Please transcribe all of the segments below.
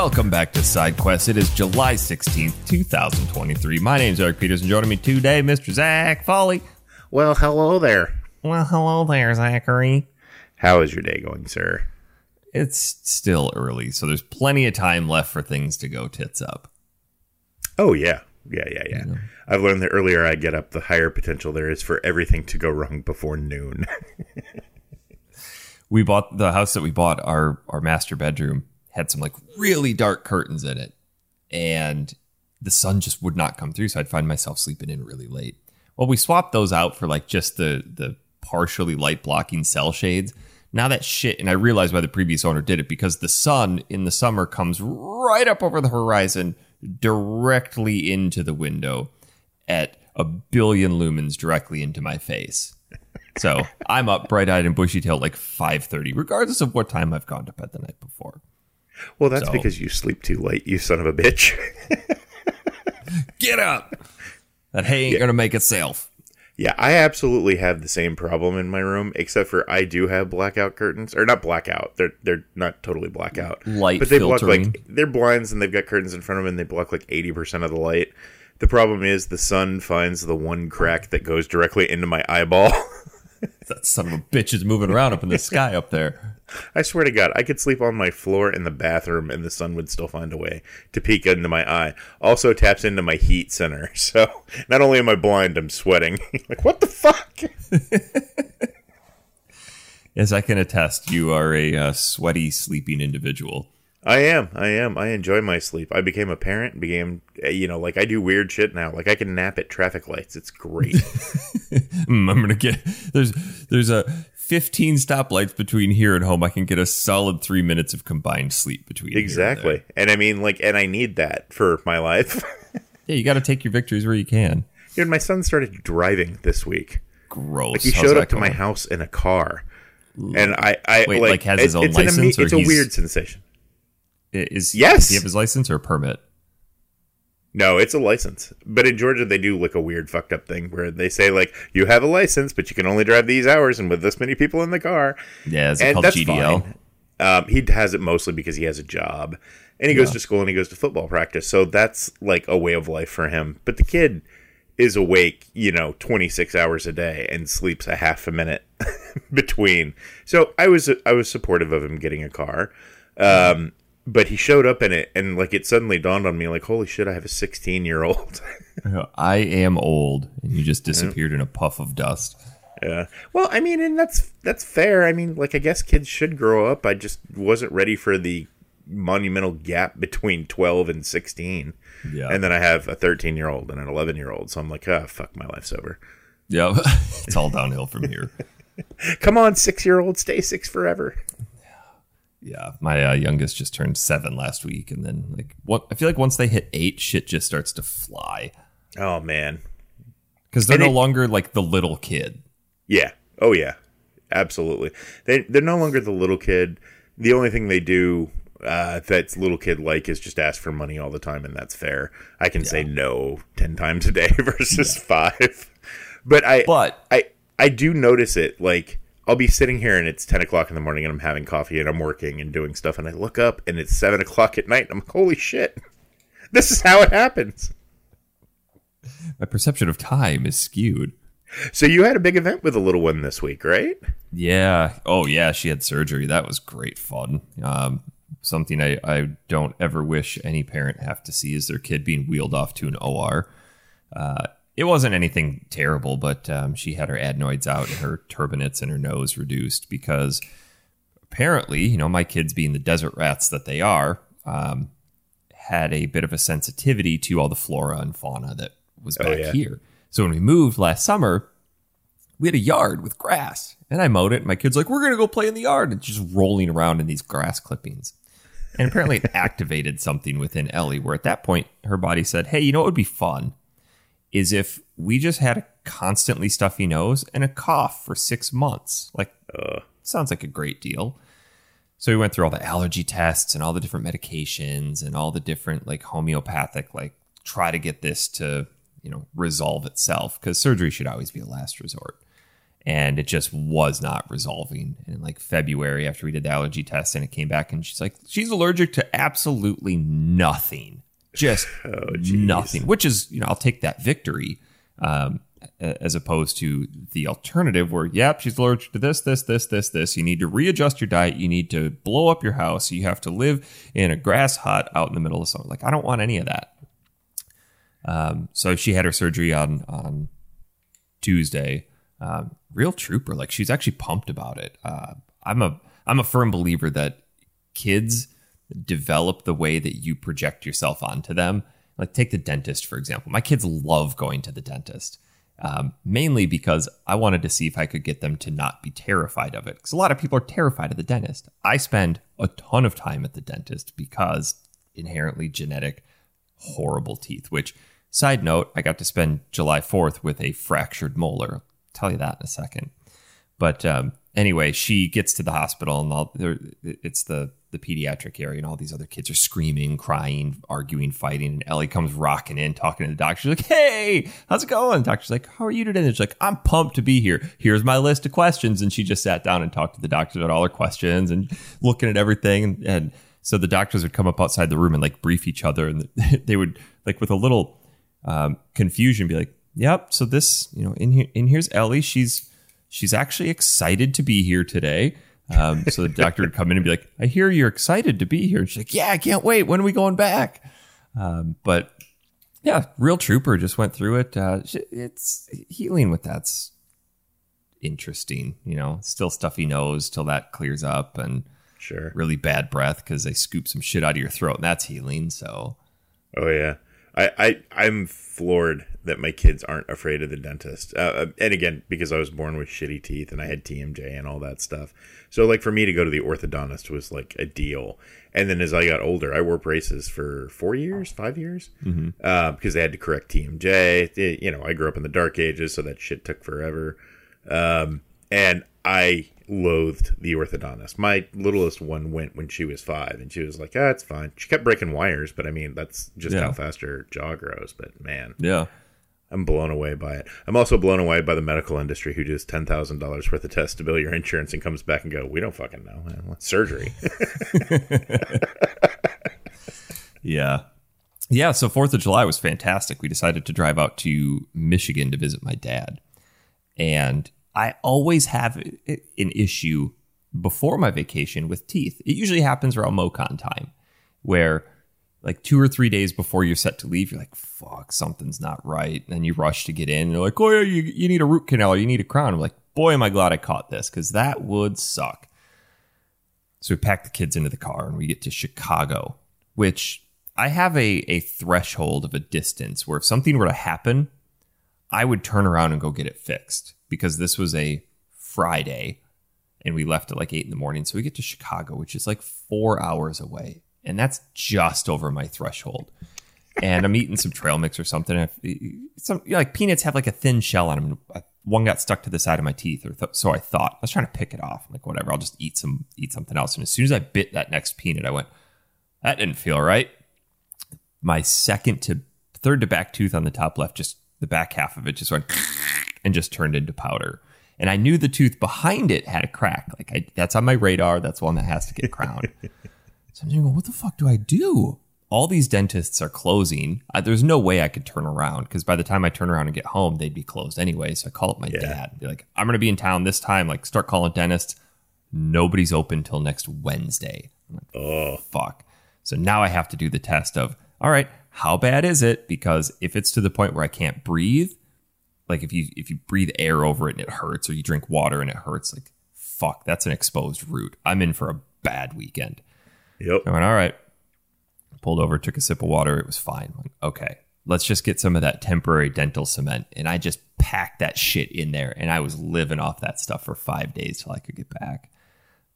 Welcome back to Side Quest. It is July 16th, 2023. My name is Eric Peters, and joining me today, Mr. Zach Foley. Well, hello there. Well, hello there, Zachary. How is your day going, sir? It's still early, so there's plenty of time left for things to go tits up. Oh, yeah. Yeah, yeah, yeah. I've learned that earlier I get up, the higher potential there is for everything to go wrong before noon. We bought the house that we bought, our, our master bedroom had some like really dark curtains in it, and the sun just would not come through, so I'd find myself sleeping in really late. Well, we swapped those out for like just the the partially light blocking cell shades. Now that shit, and I realized why the previous owner did it because the sun in the summer comes right up over the horizon, directly into the window at a billion lumens directly into my face. So I'm up bright eyed and bushy tailed like 5:30, regardless of what time I've gone to bed the night before. Well, that's So- because you sleep too late, you son of a bitch. Get up! That hay ain't gonna make itself. yeah, I absolutely have the same problem in my room, except for I do have blackout curtains. Or not blackout. They're they're not totally blackout. Light but they block like they're blinds and they've got curtains in front of them and they block like 80% of the light. The problem is the sun finds the one crack that goes directly into my eyeball. That son of a bitch is moving around up in the sky up there. I swear to God, I could sleep on my floor in the bathroom and the sun would still find a way to peek into my eye. Also taps into my heat center. So not only am I blind, I'm sweating. like, what the fuck? As I can attest, you are a uh, sweaty, sleeping individual. I am. I am. I enjoy my sleep. I became a parent, became, uh, you know, like I do weird shit now. Like I can nap at traffic lights. It's great. Mm, I'm gonna get there's there's a 15 stoplights between here and home. I can get a solid three minutes of combined sleep between. here and exactly. And I mean, like, and I need that for my life. Yeah, you got to take your victories where you can. Dude, my son started driving this week. Gross. Like he How's showed up to my house in a car. And I, I Wait, like, has his own it's license, it's a weird sensation. Is Yes. Does he have his license or permit? No, it's a license. But in Georgia, they do like a weird fucked up thing where they say like you have a license, but you can only drive these hours and with this many people in the car. Yeah, And called that's GDL? fine. Um, he has it mostly because he has a job, and he goes to school and he goes to football practice. So that's like a way of life for him. But the kid is awake, you know, twenty six hours a day and sleeps a half a minute between. So I was I was supportive of him getting a car. Um, but he showed up in it, and like it suddenly dawned on me, like, holy shit, I have a 16 year old. I am old, and you just disappeared in a puff of dust. Yeah. Well, I mean, and that's that's fair. I mean, like I guess kids should grow up. I just wasn't ready for the monumental gap between 12 and 16. Yeah. And then I have a 13 year old and an 11 year old. So I'm like, ah, fuck, my life's over. Yeah, it's all downhill from here. Come on, six year old, stay six forever. Yeah, my uh, youngest just turned seven last week, and then like what? I feel like once they hit eight, shit just starts to fly Oh man. because they're And no it- longer like the little kid. Yeah. Oh yeah. Absolutely. They they're no longer the little kid. The only thing they do uh, that's little kid like is just ask for money all the time, and that's fair. I can say no ten times a day versus five. But I But I I do notice it. Like I'll be sitting here and it's ten o'clock in the morning and I'm having coffee and I'm working and doing stuff and I look up and it's seven o'clock at night and I'm like, holy shit. This is how it happens. my perception of time is skewed. So you had a big event with a little one this week, right? Yeah. Oh, yeah. She had surgery. That was great fun. Um, something I, I don't ever wish any parent have to see is their kid being wheeled off to an OR. Uh, it wasn't anything terrible, but um, she had her adenoids out and her turbinates and her nose reduced because apparently, you know, my kids being the desert rats that they are, um, had a bit of a sensitivity to all the flora and fauna that was back yeah. here. So when we moved last summer, we had a yard with grass and I mowed it. And my kid's like, we're going to go play in the yard. And it's just rolling around in these grass clippings. And apparently it activated something within Ellie where at that point her body said, hey, you know what would be fun? Is if we just had a constantly stuffy nose and a cough for six months. Like, sounds like a great deal. So we went through all the allergy tests and all the different medications and all the different like homeopathic, like try to get this to, you know, resolve itself because surgery should always be a last resort. and it just was not resolving. And in like February, after we did the allergy test, and it came back, and she's like, she's allergic to absolutely nothing, just Oh, nothing. Which is, you know, I'll take that victory, um, as opposed to the alternative where, yep, she's allergic to this, this, this, this, this. You need to readjust your diet. You need to blow up your house. You have to live in a grass hut out in the middle of summer. Like, I don't want any of that. Um, so she had her surgery on on Tuesday. Um, real trooper. Like she's actually pumped about it. Uh, I'm a I'm a firm believer that kids develop the way that you project yourself onto them. Like take the dentist for example. My kids love going to the dentist. Um, mainly because I wanted to see if I could get them to not be terrified of it. Because a lot of people are terrified of the dentist. I spend a ton of time at the dentist because inherently genetic horrible teeth. Which, side note, I got to spend July 4th with a fractured molar. I'll tell you that in a second. But um, anyway, she gets to the hospital and all, it's the the pediatric area, and all these other kids are screaming, crying, arguing, fighting. And Ellie comes rocking in, talking to the doctor. She's like, "Hey, how's it going?" The doctor's like, "How are you today?" And she's like, "I'm pumped to be here. Here's my list of questions." And she just sat down and talked to the doctor about all her questions and looking at everything. And, and so the doctors would come up outside the room and like brief each other, and they would like with a little um, confusion be like, "Yep, so this, you know, in here, in here's Ellie. She's she's actually excited to be here today." Um, so the doctor would come in and be like, "I hear you're excited to be here." And she's like, "Yeah, I can't wait. When are we going back?" Um, but yeah, real trooper just went through it. Uh, it's healing with that's interesting. You know, still stuffy nose till that clears up, and Sure. really bad breath because they scoop some shit out of your throat, and that's healing. So Oh yeah. I, I I'm floored that my kids aren't afraid of the dentist. Uh, Uh, and again, because I was born with shitty teeth and I had TMJ and all that stuff. So like for me to go to the orthodontist was like a deal. And then as I got older, I wore braces for four years, five years, uh, because they had to correct TMJ. They- you know, I grew up in the dark ages, so that shit took forever. Um, and I loathed the orthodontist. My littlest one went when she was five, and she was like, "Ah, it's fine." She kept breaking wires, but I mean, that's just Yeah. how fast her jaw grows. But man, yeah, I'm blown away by it. I'm also blown away by the medical industry who does ten thousand dollars worth of tests to bill your insurance and comes back and go, "We don't fucking know. Surgery?" yeah, yeah. So Fourth of July was fantastic. We decided to drive out to Michigan to visit my dad, and I always have an issue before my vacation with teeth. It usually happens around MoCon time, where like two or three days before you're set to leave, you're like, fuck, something's not right. And you rush to get in. And you're like, oh, yeah, you, you need a root canal or you need a crown. I'm like, boy, am I glad I caught this because that would suck. So we pack the kids into the car and we get to Chicago, which I have a, a threshold of a distance where if something were to happen, I would turn around and go get it fixed because this was a Friday and we left at like eight in the morning. So we get to Chicago, which is like four hours away. And that's just over my threshold. And I'm eating some trail mix or something. Some you know, like peanuts have like a thin shell on them. One got stuck to the side of my teeth, or th- so I thought. I was trying to pick it off. I'm like, whatever, I'll just eat some, eat something else. And as soon as I bit that next peanut, I went, that didn't feel right. My second to third to back tooth on the top left, just the back half of it just went and just turned into powder. And I knew the tooth behind it had a crack. Like I, that's on my radar. That's one that has to get crowned. so I'm thinking, what the fuck do I do? All these dentists are closing. Uh, there's no way I could turn around because by the time I turn around and get home, they'd be closed anyway. So I call up my Yeah. dad and be like, I'm going to be in town this time. Like, start calling dentists. Nobody's open till next Wednesday. I'm like, oh, fuck. So now I have to do the test of, all right, how bad is it? Because if it's to the point where I can't breathe, like if you if you breathe air over it and it hurts, or you drink water and it hurts, like fuck, that's an exposed root. I'm in for a bad weekend. Yep. I went, all right. Pulled over, took a sip of water. It was fine. Went, okay, let's just get some of that temporary dental cement. And I just packed that shit in there. And I was living off that stuff for five days till I could get back.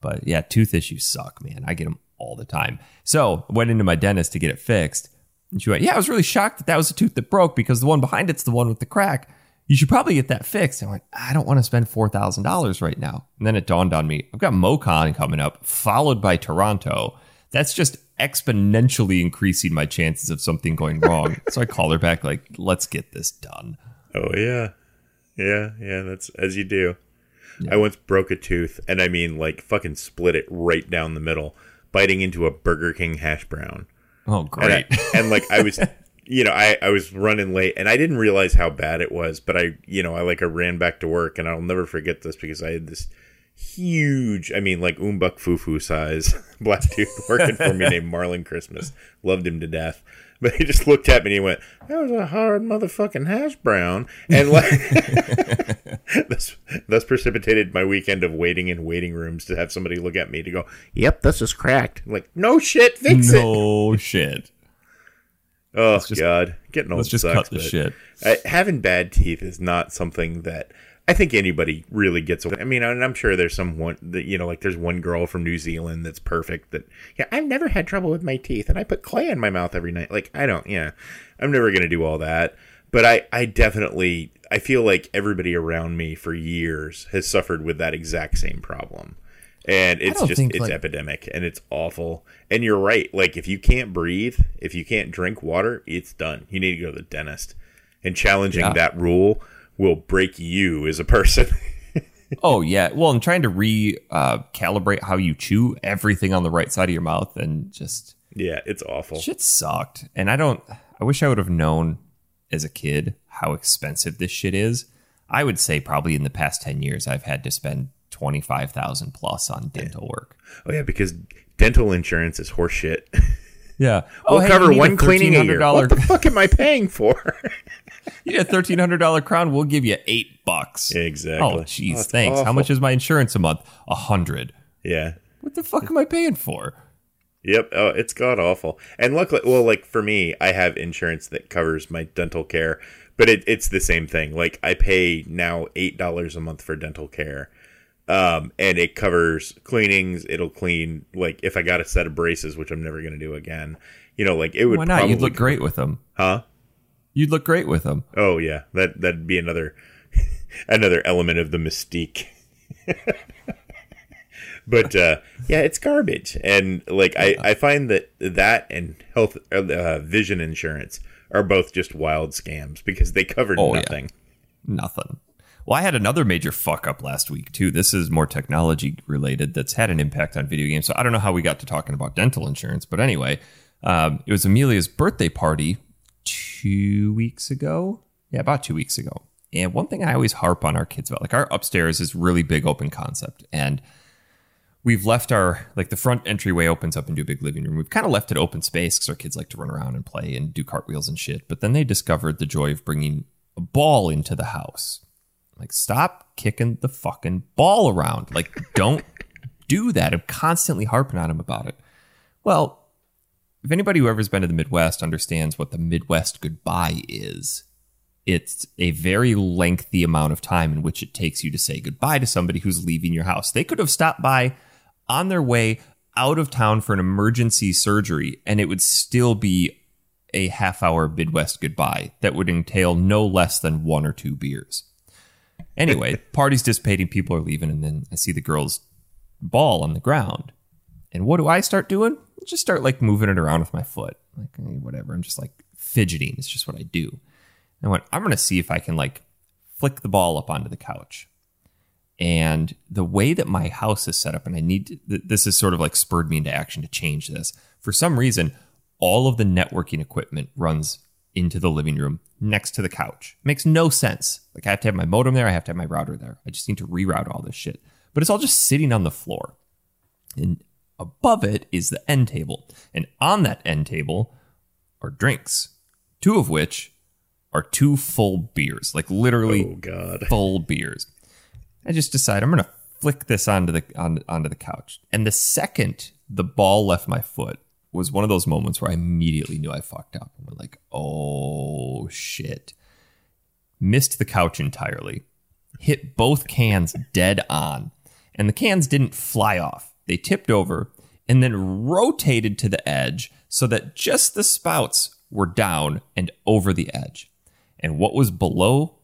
But yeah, tooth issues suck, man. I get them all the time. So went into my dentist to get it fixed. And she went, Yeah, I was really shocked that that was the tooth that broke because the one behind it's the one with the crack. You should probably get that fixed. I went, I don't want to spend $4,000 right now. And then it dawned on me, I've got MoCon coming up, followed by Toronto. That's just exponentially increasing my chances of something going wrong. so I call her back, like, let's get this done. Oh yeah, yeah, yeah. That's as you do. I once broke a tooth, and I mean, like, fucking split it right down the middle, biting into a Burger King hash brown. Oh, And, great. I, and like, I was, you know, I, I was running late, and I didn't realize how bad it was, but I, you know, I like, I ran back to work, and I'll never forget this because I had this huge, I mean, like, Umbuk Fufu size black dude working for me named Marlon Christmas. Loved him to death. But he just looked at me and he went, That was a hard motherfucking hash brown. And like, this, thus precipitated my weekend of waiting in waiting rooms to have somebody look at me to go, Yep, this is cracked. I'm like, no shit, fix it. no shit. Oh, just- God. Getting old Let's just sucks, cut the shit. uh, having bad teeth is not something that I think anybody really gets away. I mean, and I'm sure there's some one that you know, like there's one girl from New Zealand that's perfect. That yeah, I've never had trouble with my teeth, and I put clay in my mouth every night. Like I don't, yeah, I'm never gonna do all that. But I, I definitely, I feel like everybody around me for years has suffered with that exact same problem. And it's just, think, it's like- epidemic and it's awful. And you're right. Like, if you can't breathe, if you can't drink water, it's done. You need to go to the dentist. And challenging Yeah. that rule will break you as a person. Oh yeah. Well, I'm trying to re uh, calibrate how you chew everything on the right side of your mouth, and just yeah, it's awful. shit sucked. And I don't. I wish I would have known as a kid how expensive this shit is. I would say probably in the past ten years, I've had to spend twenty five thousand plus on dental work. Oh, yeah, because dental insurance is horseshit. Yeah. We'll hey, cover one cleaning a year. What the fuck am I paying for? You get a thirteen hundred dollar crown. We'll give you eight bucks. Exactly. Oh, Oh, jeez, it's thanks. How much is my insurance a month? A hundred. yeah. What the fuck am I paying for? Yep. Oh, it's god awful. And luckily, well, like for me, I have insurance that covers my dental care, but it, it's the same thing. Like I pay now eight dollars a month for dental care, um, and it covers cleanings. It'll clean like if I got a set of braces, which I'm never gonna do again. You know, like it would. Why not? You'd look great with them. huh? You'd look great with them. Oh yeah, that that'd be another another element of the mystique. but uh, yeah, it's garbage, and like I I find that that and health uh, vision insurance are both just wild scams because they cover Oh, yeah. nothing. Nothing. Well, I had another major fuck up last week too. This is more technology related. That's had an impact on video games. So I don't know how we got to talking about dental insurance, but anyway, um, it was Amelia's birthday party two weeks ago. Yeah, about two weeks ago. And one thing I always harp on our kids about, like our upstairs is really big open concept, and we've left our like the front entryway opens up into a big living room. We've kind of left it open space because our kids like to run around and play and do cartwheels and shit. But then they discovered the joy of bringing a ball into the house. Like, stop kicking the fucking ball around. Like, don't do that. I'm constantly harping on them about it. Well, if anybody who ever's been to the Midwest understands what the Midwest goodbye is, it's a very lengthy amount of time in which it takes you to say goodbye to somebody who's leaving your house. They could have stopped by on their way out of town for an emergency surgery, and it would still be a half hour Midwest goodbye that would entail no less than one or two beers. Anyway, party's dissipating, people are leaving, and then I see the girls' ball on the ground. And what do I start doing? Just start like moving it around with my foot. Like, eh, whatever. I'm just like fidgeting. It's just what I do. And I went, I'm going to see if I can like flick the ball up onto the couch. And the way that my house is set up, and I need to, this is sort of like spurred me into action to change this. For some reason, all of the networking equipment runs into the living room next to the couch. Makes no sense. Like I have to have my modem there, I have to have my router there. I just need to reroute all this shit. But it's all just sitting on the floor. And above it is the end table. And on that end table are drinks, two of which are two full beers, like literally Oh god. full beers. I just decide I'm gonna flick this onto the on, onto the couch. And the second the ball left my foot was one of those moments where I immediately knew I fucked up. I'm like, oh shit. Missed the couch entirely. Hit both cans dead on. And the cans didn't fly off. They tipped over and then rotated to the edge so that just the spouts were down and over the edge. And what was below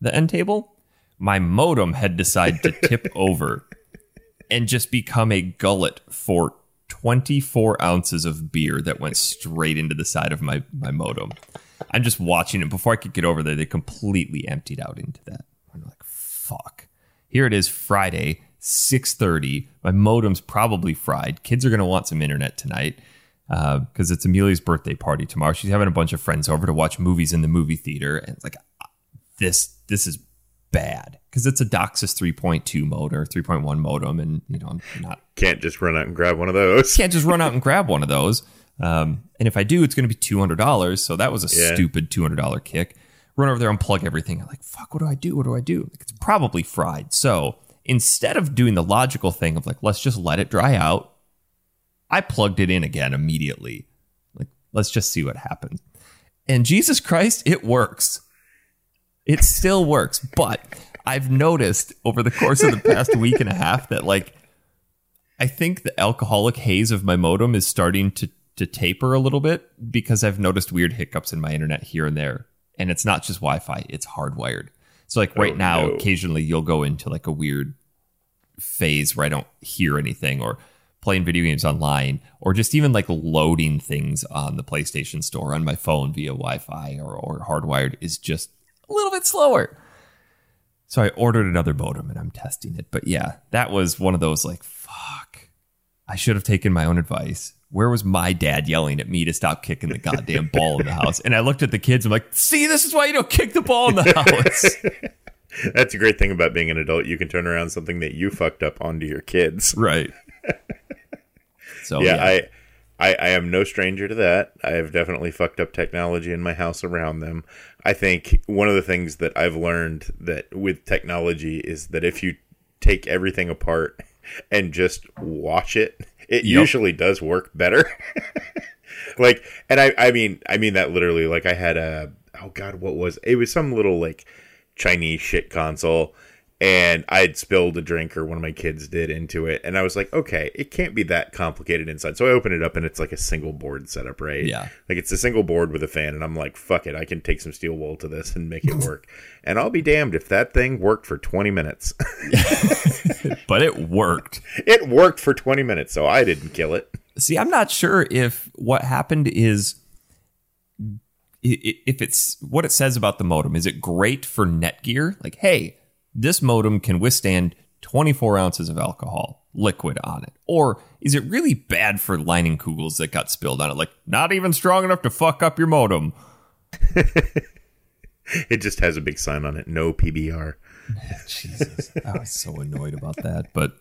the end table? My modem had decided to tip over and just become a gullet for 24 ounces of beer that went straight into the side of my, my modem. I'm just watching it. Before I could get over there, they completely emptied out into that. I'm like, fuck. here it is Friday, 6:30. My modem's probably fried. Kids are going to want some internet tonight because uh, it's Amelia's birthday party tomorrow. She's having a bunch of friends over to watch movies in the movie theater, and it's like this this is bad because it's a DOCSIS 3.2 modem or 3.1 modem, and you know I'm not can't just run out and grab one of those. Can't just run out and grab one of those. Um, and if I do, it's going to be two hundred dollars. So that was a yeah. stupid two hundred dollar kick. Run over there, unplug everything. I'm like, fuck, what do I do? What do I do? Like, it's probably fried. So instead of doing the logical thing of like, let's just let it dry out, I plugged it in again immediately. Like, let's just see what happens. And Jesus Christ, it works. It still works. But I've noticed over the course of the past week and a half that like I think the alcoholic haze of my modem is starting to to taper a little bit because I've noticed weird hiccups in my internet here and there. And it's not just Wi-Fi, it's hardwired. So like right oh, now, no. occasionally you'll go into like a weird phase where I don't hear anything or playing video games online or just even like loading things on the PlayStation store on my phone via Wi-Fi or, or hardwired is just a little bit slower. So I ordered another modem and I'm testing it. But yeah, that was one of those like, fuck, I should have taken my own advice. Where was my dad yelling at me to stop kicking the goddamn ball in the house? And I looked at the kids. And I'm like, see, this is why you don't kick the ball in the house. That's a great thing about being an adult. You can turn around something that you fucked up onto your kids. Right. So yeah, yeah. I, I I am no stranger to that. I have definitely fucked up technology in my house around them. I think one of the things that I've learned that with technology is that if you take everything apart and just watch it, it yep. usually does work better. like, and I I mean I mean that literally. Like I had a oh god, what was it? Was some little like Chinese shit console and I'd spilled a drink or one of my kids did into it, and I was like, okay, it can't be that complicated inside. So I open it up, and it's like a single board setup, right? Yeah, like it's a single board with a fan, and I'm like, fuck it, I can take some steel wool to this and make it work. and I'll be damned if that thing worked for 20 minutes. but it worked. It worked for 20 minutes, so I didn't kill it. See, I'm not sure if what happened is if it's what it says about the modem. Is it great for Netgear? Like, hey this modem can withstand 24 ounces of alcohol liquid on it? Or is it really bad for Leinenkugels that got spilled on it? Like, not even strong enough to fuck up your modem. it just has a big sign on it no PBR. Jesus. I was so annoyed about that. But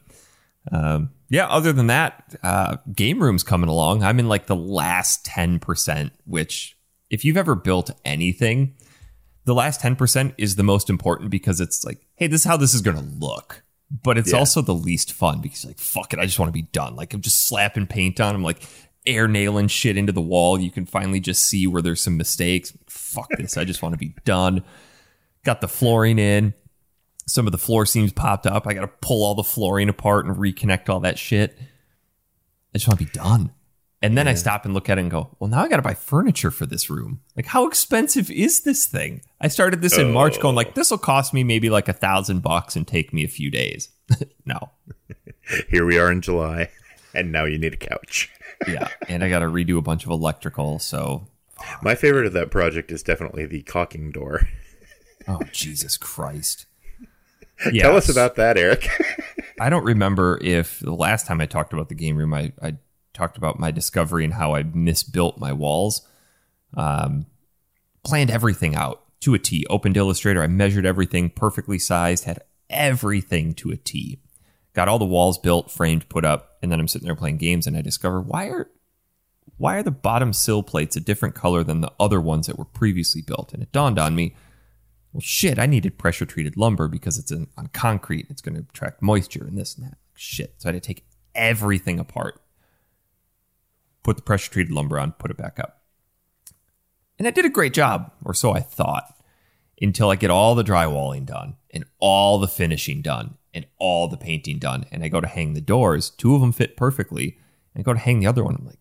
um, yeah, other than that, uh, game room's coming along. I'm in like the last 10%, which if you've ever built anything, the last 10% is the most important because it's like, hey, this is how this is going to look. But it's yeah. also the least fun because like, fuck it, I just want to be done. Like I'm just slapping paint on. I'm like air nailing shit into the wall. You can finally just see where there's some mistakes. Fuck this, I just want to be done. Got the flooring in. Some of the floor seams popped up. I got to pull all the flooring apart and reconnect all that shit. I just want to be done. And then yeah. I stop and look at it and go, well, now I got to buy furniture for this room. Like, how expensive is this thing? I started this in oh. March going like, oh. this will cost me maybe like a thousand bucks and take me a few days. no. Here we are in July and now you need a couch. yeah. And I got to redo a bunch of electrical. So my favorite of that project is definitely the caulking door. oh, Jesus Christ. Yes. Tell us about that, Eric. I don't remember if the last time I talked about the game room, I, I talked about my discovery and how I misbuilt my walls. Um, planned everything out to a T. Opened Illustrator. I measured everything perfectly sized, had everything to a T. Got all the walls built, framed, put up, and then I'm sitting there playing games and I discover why are why are the bottom sill plates a different color than the other ones that were previously built? And it dawned on me, well, shit, I needed pressure treated lumber because it's in, on concrete. It's going to attract moisture and this and that. Shit. So I had to take everything apart put the pressure treated lumber on, put it back up. And I did a great job, or so I thought, until I get all the drywalling done and all the finishing done and all the painting done. And I go to hang the doors. Two of them fit perfectly. And I go to hang the other one. I'm like,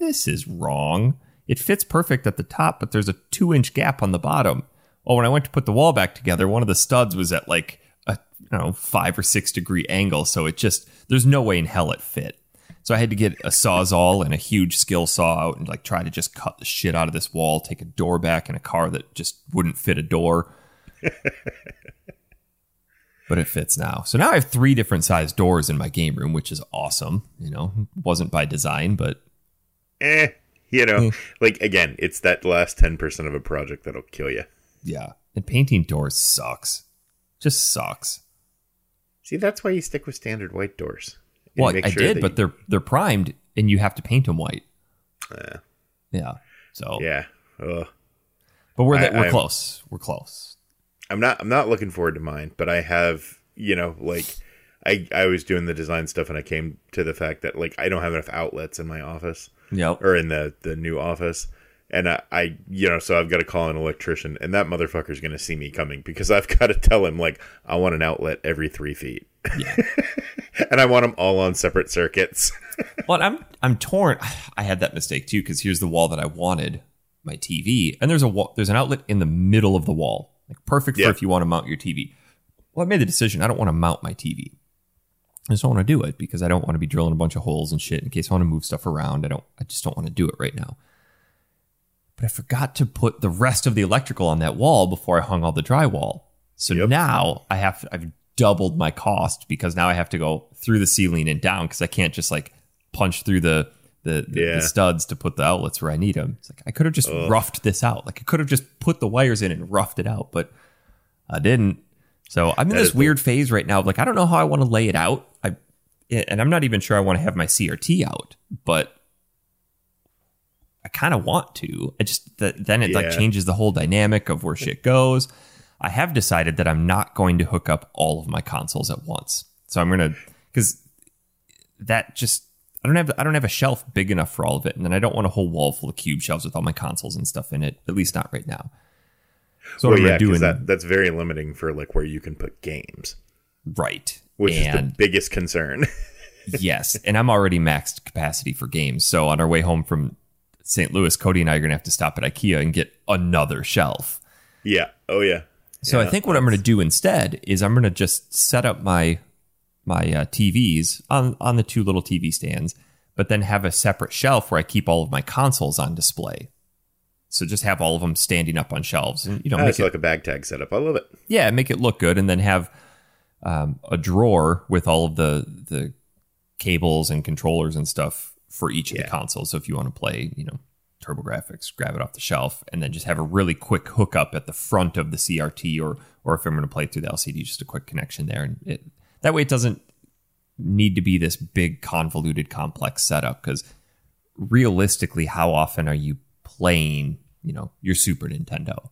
this is wrong. It fits perfect at the top, but there's a two inch gap on the bottom. Well, when I went to put the wall back together, one of the studs was at like a you know five or six degree angle. So it just, there's no way in hell it fit. So I had to get a sawzall and a huge Skilsaw out and like try to just cut the shit out of this wall, take a door back in a car that just wouldn't fit a door. but it fits now. So now I have three different size doors in my game room, which is awesome. You know, wasn't by design, but eh, you know, like again, it's that last ten percent of a project that'll kill you. yeah. And painting doors sucks. Just sucks. See, that's why you stick with standard white doors. Well, I did, but they're they're primed, and you have to paint them white. Uh, Yeah. So, yeah. Ugh. but we're I- we're I'm- close. We're close. I'm not I'm not looking forward to mine, but I have you know like I I was doing the design stuff and I came to the fact that like I don't have enough outlets in my office Yep. or in the the new office. And I, I, you know, so I've got to call an electrician, and that motherfucker's going to see me coming because I've got to tell him like I want an outlet every three feet, Yeah. and I want them all on separate circuits. Well, I'm I'm torn. I had that mistake too because here's the wall that I wanted my TV, and there's a wall, there's an outlet in the middle of the wall, like perfect Yeah. for if you want to mount your TV. Well, I made the decision I don't want to mount my TV. I just don't want to do it because I don't want to be drilling a bunch of holes and shit in case I want to move stuff around. I don't. I just don't want to do it right now. But I forgot to put the rest of the electrical on that wall before I hung all the drywall. So Yep. now I have I've doubled my cost because now I have to go through the ceiling and down because I can't just like punch through the the, the, Yeah. the studs to put the outlets where I need them. It's like I could have just roughed this out. Like I could have just put the wires in and roughed it out, but I didn't. So I'm in That this weird phase right now. Like I don't know how I want to lay it out. I and I'm not even sure I want to have my CRT out, but I kind of want to. I just th- then it like changes the whole dynamic of where shit goes. I have decided that I'm not going to hook up all of my consoles at once. So I'm gonna because that just I don't have I don't have a shelf big enough for all of it, and then I don't want a whole wall full of cube shelves with all my consoles and stuff in it. At least not right now. So what well, yeah, because that that's very limiting for like where you can put games, right, which is the biggest concern. yes, and I'm already maxed capacity for games. So on our way home from St. Louis, Cody and I are gonna have to stop at IKEA and get another shelf. yeah. Oh yeah. So I think what I'm going to do instead is I'm going to just set up my my uh, TVs on on the two little TV stands, but then have a separate shelf where I keep all of my consoles on display. So just have all of them standing up on shelves, and you know, Oh, make it, like a bag tag setup. I love it. yeah, make it look good, and then have um, a drawer with all of the the cables and controllers and stuff for each of Yeah. the consoles. So if you want to play, you know, TurboGrafx, grab it off the shelf, and then just have a really quick hookup at the front of the CRT, or or if I'm going to play through the LCD, just a quick connection there, and it, that way it doesn't need to be this big convoluted complex setup because realistically how often are you playing you know your super nintendo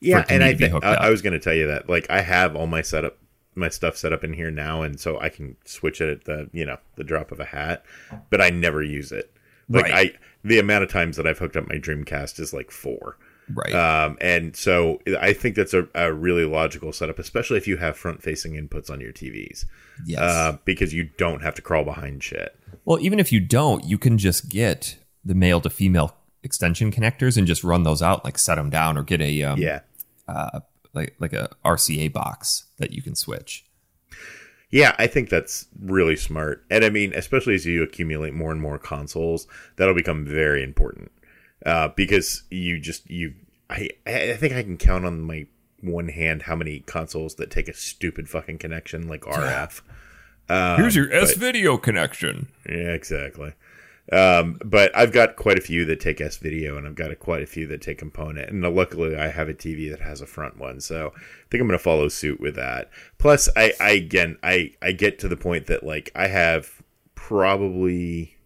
Yeah, and I think I. I was going to tell you that. Like, I have all my setup, my stuff set up in here now, and so I can switch it at the you know the drop of a hat. But I never use it. Like Right. I, the amount of times that I've hooked up my Dreamcast is like four. right. Um, and so I think that's a, a really logical setup, especially if you have front-facing inputs on your TVs, yes. Uh, because you don't have to crawl behind shit. well even if you don't you can just get the male to female extension connectors and just run those out like set them down or get a um, Yeah, uh, like like a rca box that you can switch Yeah, I think that's really smart. And I mean, especially as you accumulate more and more consoles, that'll become very important. Uh, because you just you I I think I can count on my one hand how many consoles that take a stupid fucking connection like RF. here's your s video connection Yeah, exactly. Um, but I've got quite a few that take S video, and I've got a, quite a few that take component. And luckily, I have a TV that has a front one, so I think I'm going to follow suit with that. Plus, I, I again, I I get to the point that like I have probably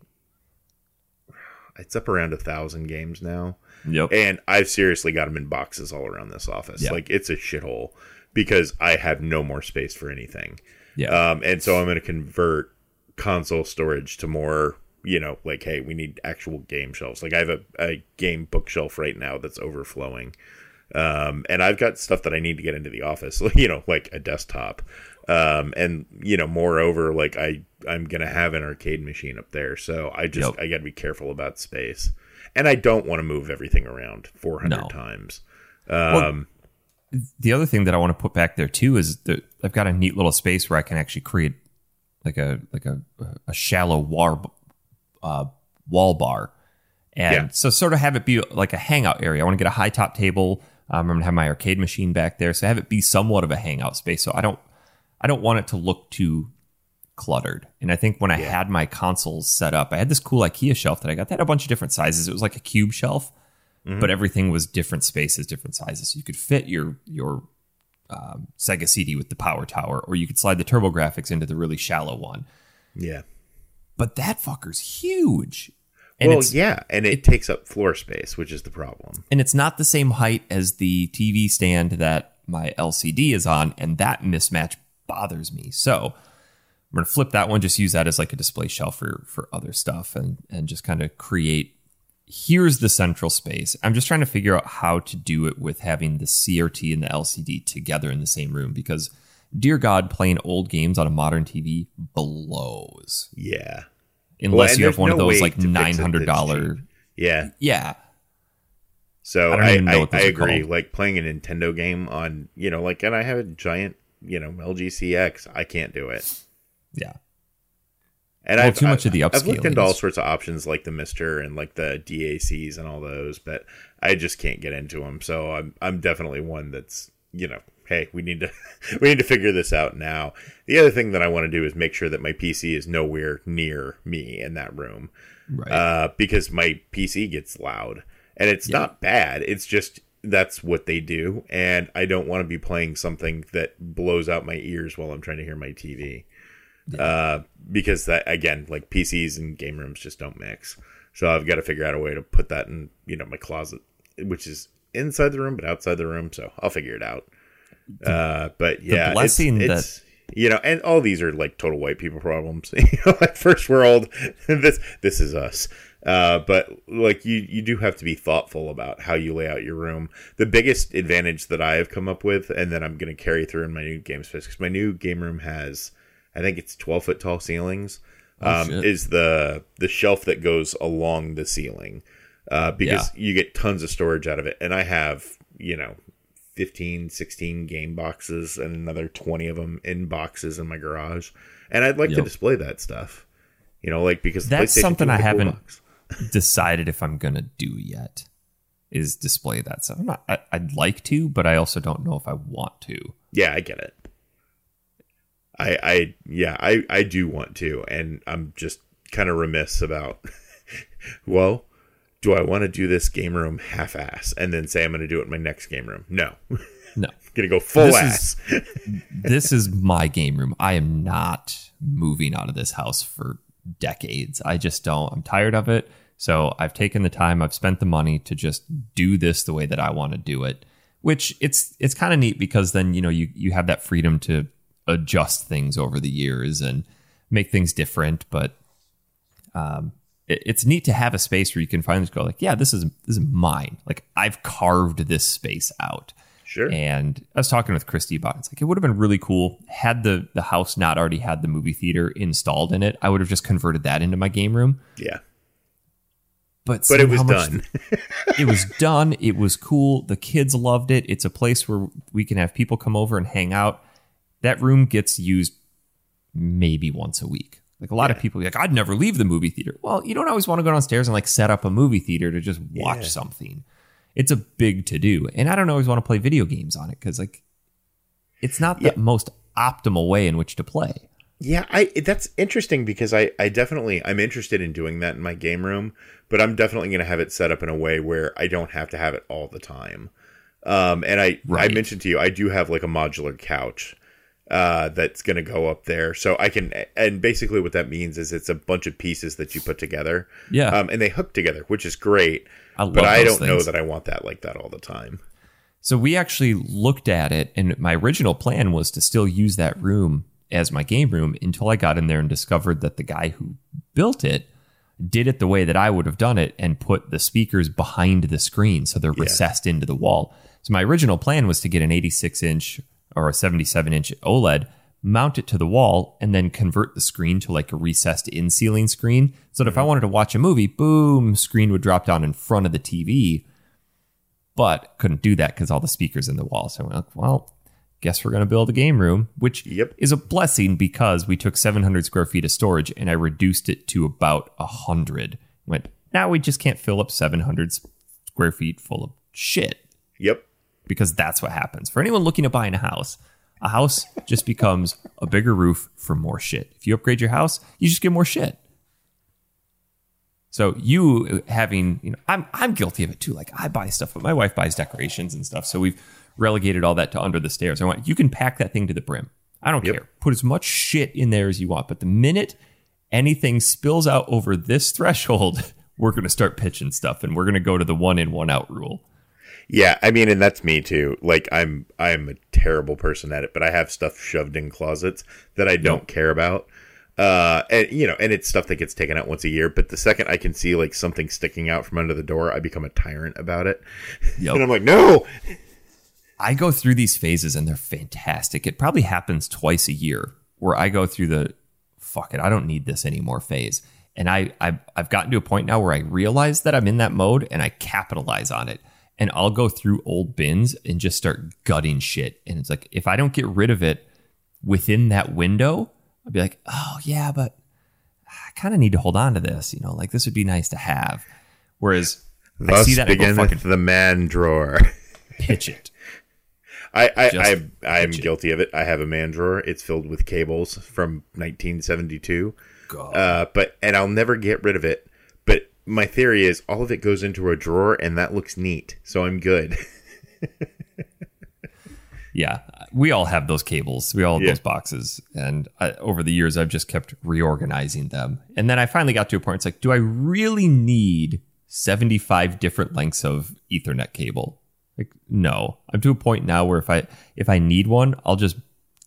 it's up around a thousand games now, yep and I've seriously got them in boxes all around this office. Yeah. Like it's a shithole because I have no more space for anything. yeah Um, and so I'm going to convert console storage to more, you know, like, hey, we need actual game shelves. Like I have a, a game bookshelf right now that's overflowing. Um, and I've got stuff that I need to get into the office, you know, like a desktop. Um, and you know, moreover, like I, I'm going to have an arcade machine up there. So I just, Yep. I got to be careful about space and I don't want to move everything around 400 No. times. Well, Um, the other thing that I want to put back there too is that I've got a neat little space where I can actually create like a like a a shallow war uh, wall bar, and Yeah. so sort of have it be like a hangout area. I want to get a high top table. Um, I'm gonna have my arcade machine back there, so have it be somewhat of a hangout space. So I don't I don't want it to look too cluttered. And I think when I Yeah. had my consoles set up, I had this cool IKEA shelf that I got that had a bunch of different sizes. It was like a cube shelf, but everything was different spaces, different sizes. So you could fit your your um, Sega CD with the power tower, or you could slide the TurboGrafx into the really shallow one. Yeah. But that fucker's huge. And well, yeah, and it, takes up floor space, which is the problem. and it's not the same height as the TV stand that my LCD is on, and that mismatch bothers me. So I'm gonna flip that one, just use that as like a display shelf for for other stuff, and and just kind of create. Here's the central space. I'm just trying to figure out how to do it with having the CRT and the LCD together in the same room because, dear God, playing old games on a modern TV blows. Yeah. Unless and you have one of those like to fix it nine hundred dollar. Yeah. Yeah, So I I, I, I, agree. called. Like playing a Nintendo game on, you know, like, and I have a giant, you know, LG CX. I can't do it. yeah. And Well, I've, too much I- of the I've looked into all sorts of options like the MiSTer and like the DACs and all those, but I just can't get into them. So I'm I'm definitely one that's you know, hey, we need to we need to figure this out now. The other thing that I want to do is make sure that my PC is nowhere near me in that room, Right. uh, because my PC gets loud and it's not bad. It's just that's what they do, and I don't want to be playing something that blows out my ears while I'm trying to hear my TV uh, because that again, like PCs and game rooms just don't mix. So I've got to figure out a way to put that in, you know, my closet, which is inside the room but outside the room. So I'll figure it out. Uh, but yeah, it's- blessing it's, you know, and all these are like total white people problems. you know, like first world, this this is us. Uh, but like you, you do have to be thoughtful about how you lay out your room. The biggest advantage that I have come up with, and then I'm going to carry through in my new game space, because my new game room has, I think it's 12 foot tall ceilings. Oh, um, shit. is the the shelf that goes along the ceiling, uh, because you get tons of storage out of it. And I have, you know, 15, 16 game boxes and another 20 of them in boxes in my garage. And I'd like to display that stuff. You know, like because That's something I cool haven't- box. decided if I'm gonna do yet is display that stuff. I'm not, I, I'd like to, but I also don't know if I want to. Yeah, I get it. I I yeah, I I do want to and I'm just kind of remiss about well, do I want to do this game room half ass and then say I'm going to do it in my next game room? No. No, going to go full This ass. this is my game room. I am not moving out of this house for decades. I just don't. I'm tired of it. So I've taken the time. I've spent the money to just do this the way that I want to do it. Which it's it's kind of neat because then you know you you have that freedom to adjust things over the years and make things different. But um, it, it's neat to have a space where you can finally just go like, yeah, this is this is mine. Like I've carved this space out. Sure. And I was talking with Christy about it. It's like it would have been really cool had the the house not already had the movie theater installed in it. I would have just converted that into my game room. yeah. But But it was done. it was done. It was cool. The kids loved it. It's a place where we can have people come over and hang out. That room gets used maybe once a week. Like a lot of people be like, I'd never leave the movie theater. Well, you don't always want to go downstairs and like set up a movie theater to just watch Yeah. something. It's a big to do. And I don't always want to play video games on it because like it's not the Yeah. most optimal way in which to play. Yeah, I that's interesting because I I definitely I'm interested in doing that in my game room, but I'm definitely going to have it set up in a way where I don't have to have it all the time. Um, and I I mentioned to you I do have like a modular couch uh, that's going to go up there, so I can and basically what that means is it's a bunch of pieces that you put together, Yeah. um, and they hook together, which is great. I love But I don't know that I want that like that all the time. So we actually looked at it, and my original plan was to still use that room as my game room until I got in there and discovered that the guy who built it did it the way that I would have done it and put the speakers behind the screen so they're recessed into the wall. So my original plan was to get an 86 inch or a 77 inch OLED, mount it to the wall, and then convert the screen to like a recessed in ceiling screen. So that if I mm-hmm. wanted to watch a movie, boom, screen would drop down in front of the TV but couldn't do that because all the speakers in the wall. So we're like, well, guess we're going to build a game room, which Yep. is a blessing because we took 700 square feet of storage and I reduced it to about 100. Went, now we just can't fill up 700 square feet full of shit Yep. Because that's what happens. For anyone looking at buying a house, A house just becomes a bigger roof for more shit. If you upgrade your house, you just get more shit. So you having, you know, I'm I'm guilty of it too. Like I buy stuff, but my wife buys decorations and stuff. So we've relegated all that to under the stairs. I want you can pack that thing to the brim. I don't Yep. care. Put as much shit in there as you want. But the minute anything spills out over this threshold, we're going to start pitching stuff and we're going to go to the one in, one out rule. Yeah, I mean, and that's me too. Like, I'm I'm a terrible person at it, but I have stuff shoved in closets that I don't care about. Uh, and you know, and it's stuff that gets taken out once a year. But the second I can see like something sticking out from under the door, I become a tyrant about it, Yep. and I'm like, no, I go through these phases and they're fantastic. It probably happens twice a year where I go through the fuck it, I don't need this anymore phase. And I, I've, I've gotten to a point now where I realize that I'm in that mode and I capitalize on it. And I'll go through old bins and just start gutting shit. And it's like, if I don't get rid of it within that window, I'll be like, oh, yeah, but I kind of need to hold on to this. You know, like this would be nice to have. Whereas I thus see that I beginneth fucking the man drawer. pitch it. I I, I I am guilty of it. I have a man drawer. It's filled with cables from 1972. God. Uh, but and I'll never get rid of it. My theory is all of it goes into a drawer, and that looks neat. So I'm good. Yeah, we all have those cables. We all have Yeah. those boxes, and I, over the years, I've just kept reorganizing them. And then I finally got to a point. It's like, do I really need seventy-five different lengths of Ethernet cable? Like, no. I'm to a point now where if I if I need one, I'll just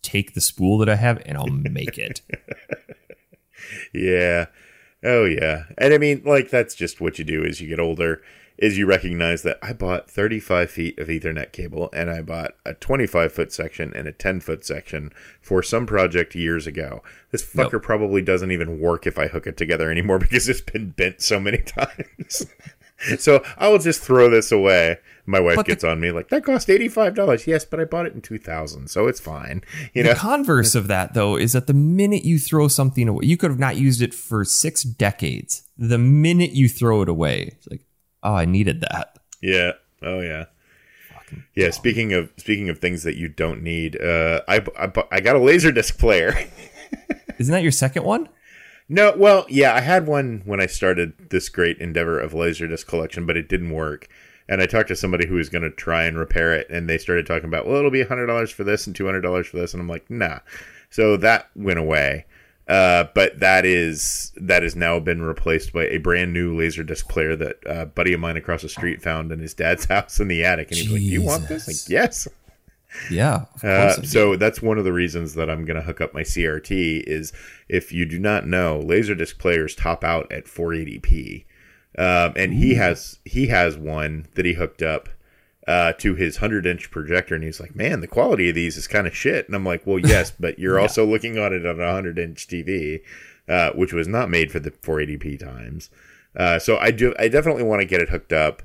take the spool that I have and I'll make it. yeah. Oh yeah. And I mean, like that's just what you do as you get older. Is you recognize that I bought 35 feet of Ethernet cable and I bought a 25 foot section and a 10 foot section for some project years ago. This fucker Yep. probably doesn't even work if I hook it together anymore because it's been bent so many times. so I will just throw this away. My wife But the- gets on me like that cost $85. Yes, but I bought it in 2000, so it's fine. You know. The converse of that, though, is that the minute you throw something away, you could have not used it for six decades. The minute you throw it away, it's like, oh, I needed that. Yeah. Oh yeah. Yeah. Speaking of speaking of things that you don't need, uh, I I, I got a laser disc player. Isn't that your second one? no, well, yeah, I had one when I started this great endeavor of laserdisc collection, but it didn't work. And I talked to somebody who was going to try and repair it, and they started talking about, well, it'll be hundred dollars for this and two hundred dollars for this, and I'm like, nah. So that went away. Uh, but that is that has now been replaced by a brand new laserdisc player that a buddy of mine across the street found in his dad's house in the attic, and he was like, "Do you want this?" Like, yes. Yeah. Uh, so that's one of the reasons that I'm going to hook up my CRT is if you do not know, Laserdisc players top out at 480p, um, and he has he has one that he hooked up uh, to his 100 inch projector, and he's like, "Man, the quality of these is kind of shit." And I'm like, "Well, yes, but you're also looking at it on a 100 inch TV, uh, which was not made for the 480p times." Uh, so I do I definitely want to get it hooked up.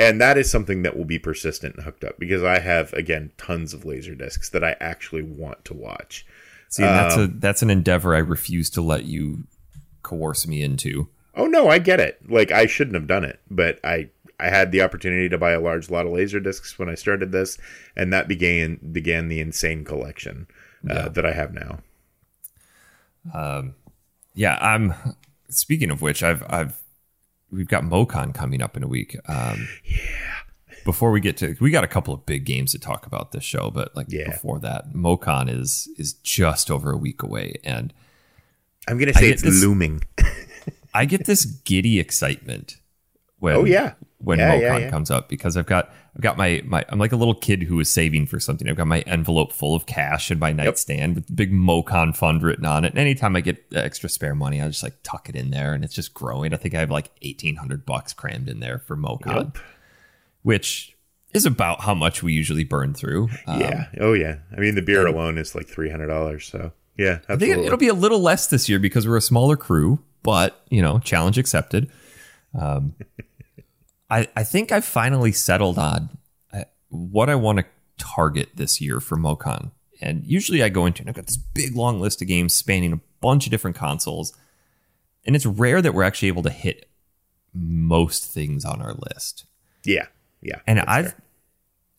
And that is something that will be persistent and hooked up because I have again tons of laser discs that I actually want to watch. See, and that's a Um, that's an endeavor I refuse to let you coerce me into. Oh no, I get it. Like I shouldn't have done it, but I I had the opportunity to buy a large lot of laser discs when I started this, and that began began the insane collection uh, that I have now. Um, Yeah, I'm. Speaking of which, I've I've we've got MoCon coming up in a week. Um, yeah. Before we get to, we got a couple of big games to talk about this show, but like Yeah. before that, MoCon is is just over a week away, and I'm gonna say it's this- looming. I get this giddy excitement when Oh, yeah. when Yeah, MoCon yeah, comes up because I've got I've got my my I'm like a little kid who is saving for something. I've got my envelope full of cash in my nightstand with the big MoCon fund written on it. And anytime I get extra spare money, I just like tuck it in there, and it's just growing. I think I have like eighteen hundred bucks crammed in there for MoCon, Yep. which is about how much we usually burn through. Um, yeah. Oh yeah. I mean the beer alone is like three hundred dollars. So yeah, I think absolutely. it'll be a little less this year because we're a smaller crew, but you know, challenge accepted. Um, I I think I've finally settled on uh, what I want to target this year for MoCon. And usually I go into and I've got this big long list of games spanning a bunch of different consoles. And it's rare that we're actually able to hit most things on our list. yeah. Yeah. And I've fair.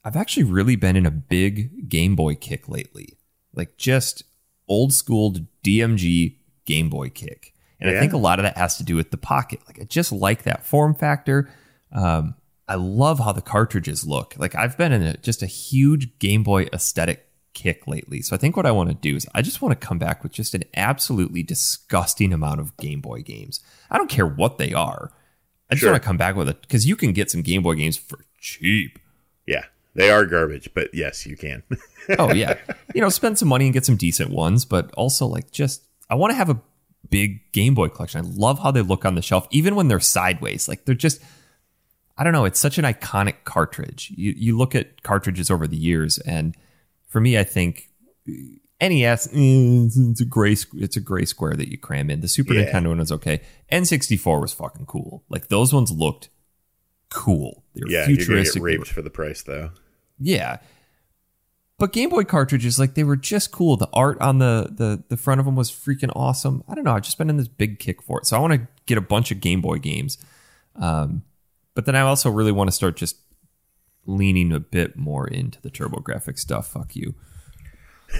I've actually really been in a big Game Boy kick lately. like just old school DMG Game Boy kick. And Yeah. I think a lot of that has to do with the pocket. Like I just like that form factor. Um, I love how the cartridges look. Like I've been in a, just a huge Game Boy aesthetic kick lately. So I think what I want to do is I just want to come back with just an absolutely disgusting amount of Game Boy games. I don't care what they are. I just Sure. want to come back with it because you can get some Game Boy games for cheap. Yeah, they are garbage, but yes, you can. oh yeah you know spend some money and get some decent ones but also like just i want to have a big game boy collection. I love how they look on the shelf even when they're sideways. Like they're just i don't know it's such an iconic cartridge. You, you look at cartridges over the years and for me i think nes eh, it's, a gray, it's a gray square that you cram in. The super Yeah. nintendo one was okay. N64 was fucking cool. Like those ones looked cool. They were yeah, you're futuristic. Get raped for the price though. yeah. But Game Boy cartridges, like they were just cool. The art on the the the front of them was freaking awesome. I don't know. I've just been in this big kick for it, so I want to get a bunch of Game Boy games. Um, but then I also really want to start just leaning a bit more into the TurboGrafx stuff. Fuck you.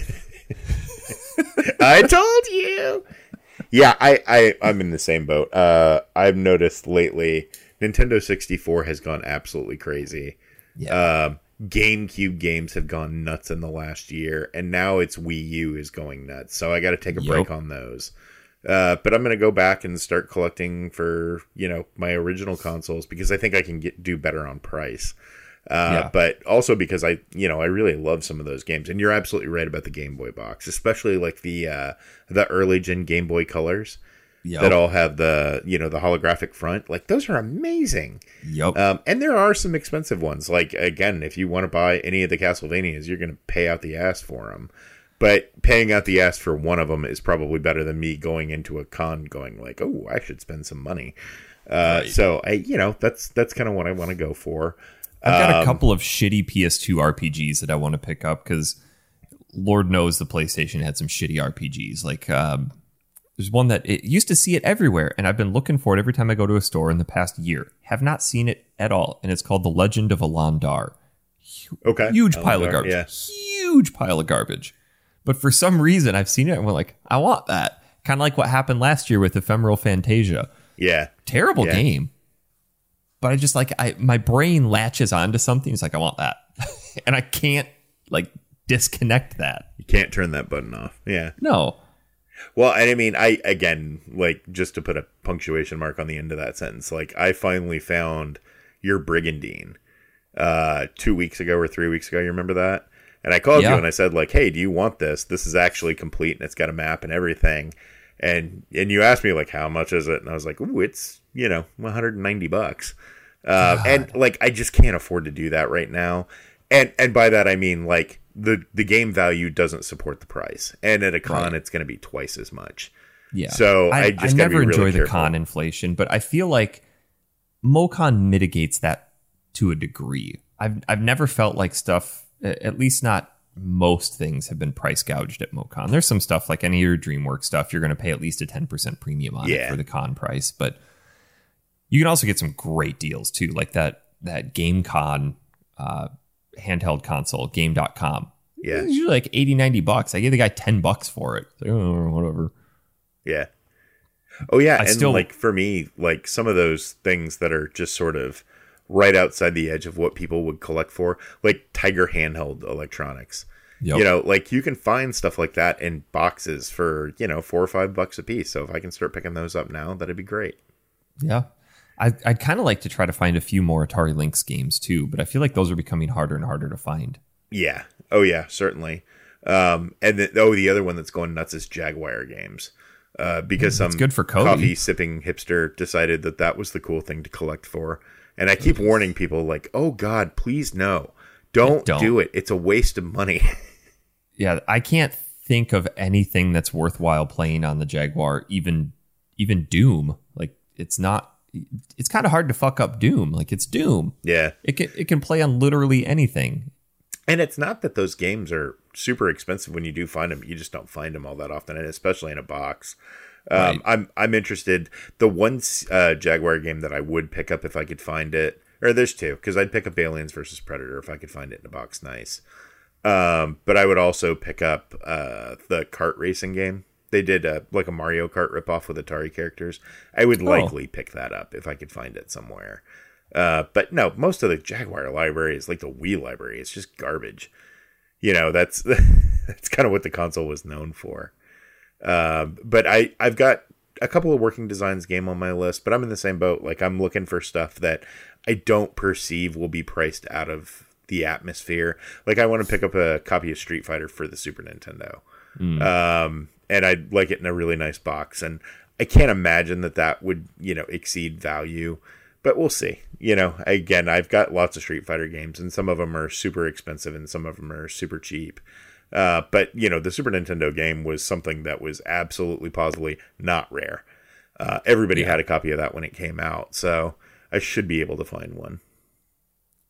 I told you. Yeah, I, I I'm in the same boat. Uh, I've noticed lately Nintendo 64 has gone absolutely crazy. Yeah. Um, GameCube games have gone nuts in the last year, and now it's Wii U is going nuts. So I got to take a Yup. break on those. Uh, but I'm gonna go back and start collecting for you know my original consoles because I think I can get do better on price. Uh, Yeah. But also because I you know I really love some of those games, and you're absolutely right about the Game Boy box, especially like the uh, the early gen Game Boy Colors Yep. that all have the you know the holographic front. Like those are amazing. Yep. Um, and there are some expensive ones. Like again, if you want to buy any of the Castlevanias, you're going to pay out the ass for them. But paying out the ass for one of them is probably better than me going into a con going like, "Oh, I should spend some money." Uh, Right. So I, you know, that's that's kind of what I want to go for. I've got um, a couple of shitty PS2 RPGs that I want to pick up because Lord knows the PlayStation had some shitty RPGs. Like um, there's one that it used to see it everywhere, and I've been looking for it every time I go to a store in the past year. Have not seen it at all, and it's called The Legend of Alon D'ar. Okay, Huge I'll pile of garbage. Yeah, Huge pile of garbage. But for some reason, I've seen it and we're like, I want that. Kind of like what happened last year with Ephemeral Fantasia yeah, terrible Yeah. game. But I just like I my brain latches onto something. It's like I want that, and I can't like disconnect that. you can't turn that button off. Yeah. No, Well, and I mean, I again, like, just to put a punctuation mark on the end of that sentence, like, I finally found your brigandine uh, two weeks ago or three weeks ago. You remember that? And I called Yeah. you and I said, like, hey, do you want this? This is actually complete and it's got a map and everything. And and you asked me like, how much is it? And I was like, ooh, it's you know, 190 bucks. Uh, and like, I just can't afford to do that right now. And and by that I mean like the the game value doesn't support the price, and at a con Right. it's going to be twice as much. yeah. So, I just gotta never really enjoy the con inflation, but I feel like MoCon mitigates that to a degree. I've I've never felt like stuff, at least not most things, have been price gouged at MoCon. There's some stuff like any of your DreamWorks stuff, you're going to pay at least a 10% premium on it for the con price, but you can also get some great deals too, like that that game.com uh, handheld console, game.com. Yeah. It's usually like 80, 90 bucks. I gave the guy 10 bucks for it. Like, oh, whatever. Yeah. Oh yeah, I and still- like for me, like some of those things that are just sort of right outside the edge of what people would collect for, like Tiger handheld electronics. Yep. You know, like you can find stuff like that in boxes for, you know, four or five bucks a piece. So if I can start picking those up now, that'd be great. Yeah. I, I'd kind of like to try to find a few more Atari Lynx games too, but I feel like those are becoming harder and harder to find. Yeah. Oh yeah, certainly. Um, and then oh, the other one that's going nuts is Jaguar games. Uh, because some Mm, good for Cody. coffee sipping hipster decided that that was the cool thing to collect for. And I keep warning people like, "Oh God, please no, don't, Don't. do it. It's a waste of money." Yeah, I can't think of anything that's worthwhile playing on the Jaguar, even even Doom. Like it's not it's kind of hard to fuck up Doom. Like it's Doom. yeah, It can it can play on literally anything. and it's not that those games are super expensive when you do find them. You just don't find them all that often, and especially in a box. Um, Right. I'm I'm interested. The one uh, Jaguar game that I would pick up if I could find it, or there's two, because I'd pick up Aliens versus Predator if I could find it in a box. Nice. Um, but I would also pick up uh, the kart racing game. They did a, like a Mario Kart ripoff with Atari characters. I would Oh. likely pick that up if I could find it somewhere. Uh, but no, most of the Jaguar library is like the Wii library. It's just garbage. You know, that's that's kind of what the console was known for. Um, but I I've got a couple of working designs game on my list, but I'm in the same boat. Like I'm looking for stuff that I don't perceive will be priced out of the atmosphere. Like I want to pick up a copy of Street Fighter for the Super Nintendo, um, and I'd like it in a really nice box. And I can't imagine that that would you know exceed value, but we'll see. You know, again, I've got lots of Street Fighter games, and some of them are super expensive, and some of them are super cheap. Uh, but you know, the Super Nintendo game was something that was absolutely positively not rare. Uh, everybody had a copy of that when it came out, so I should be able to find one.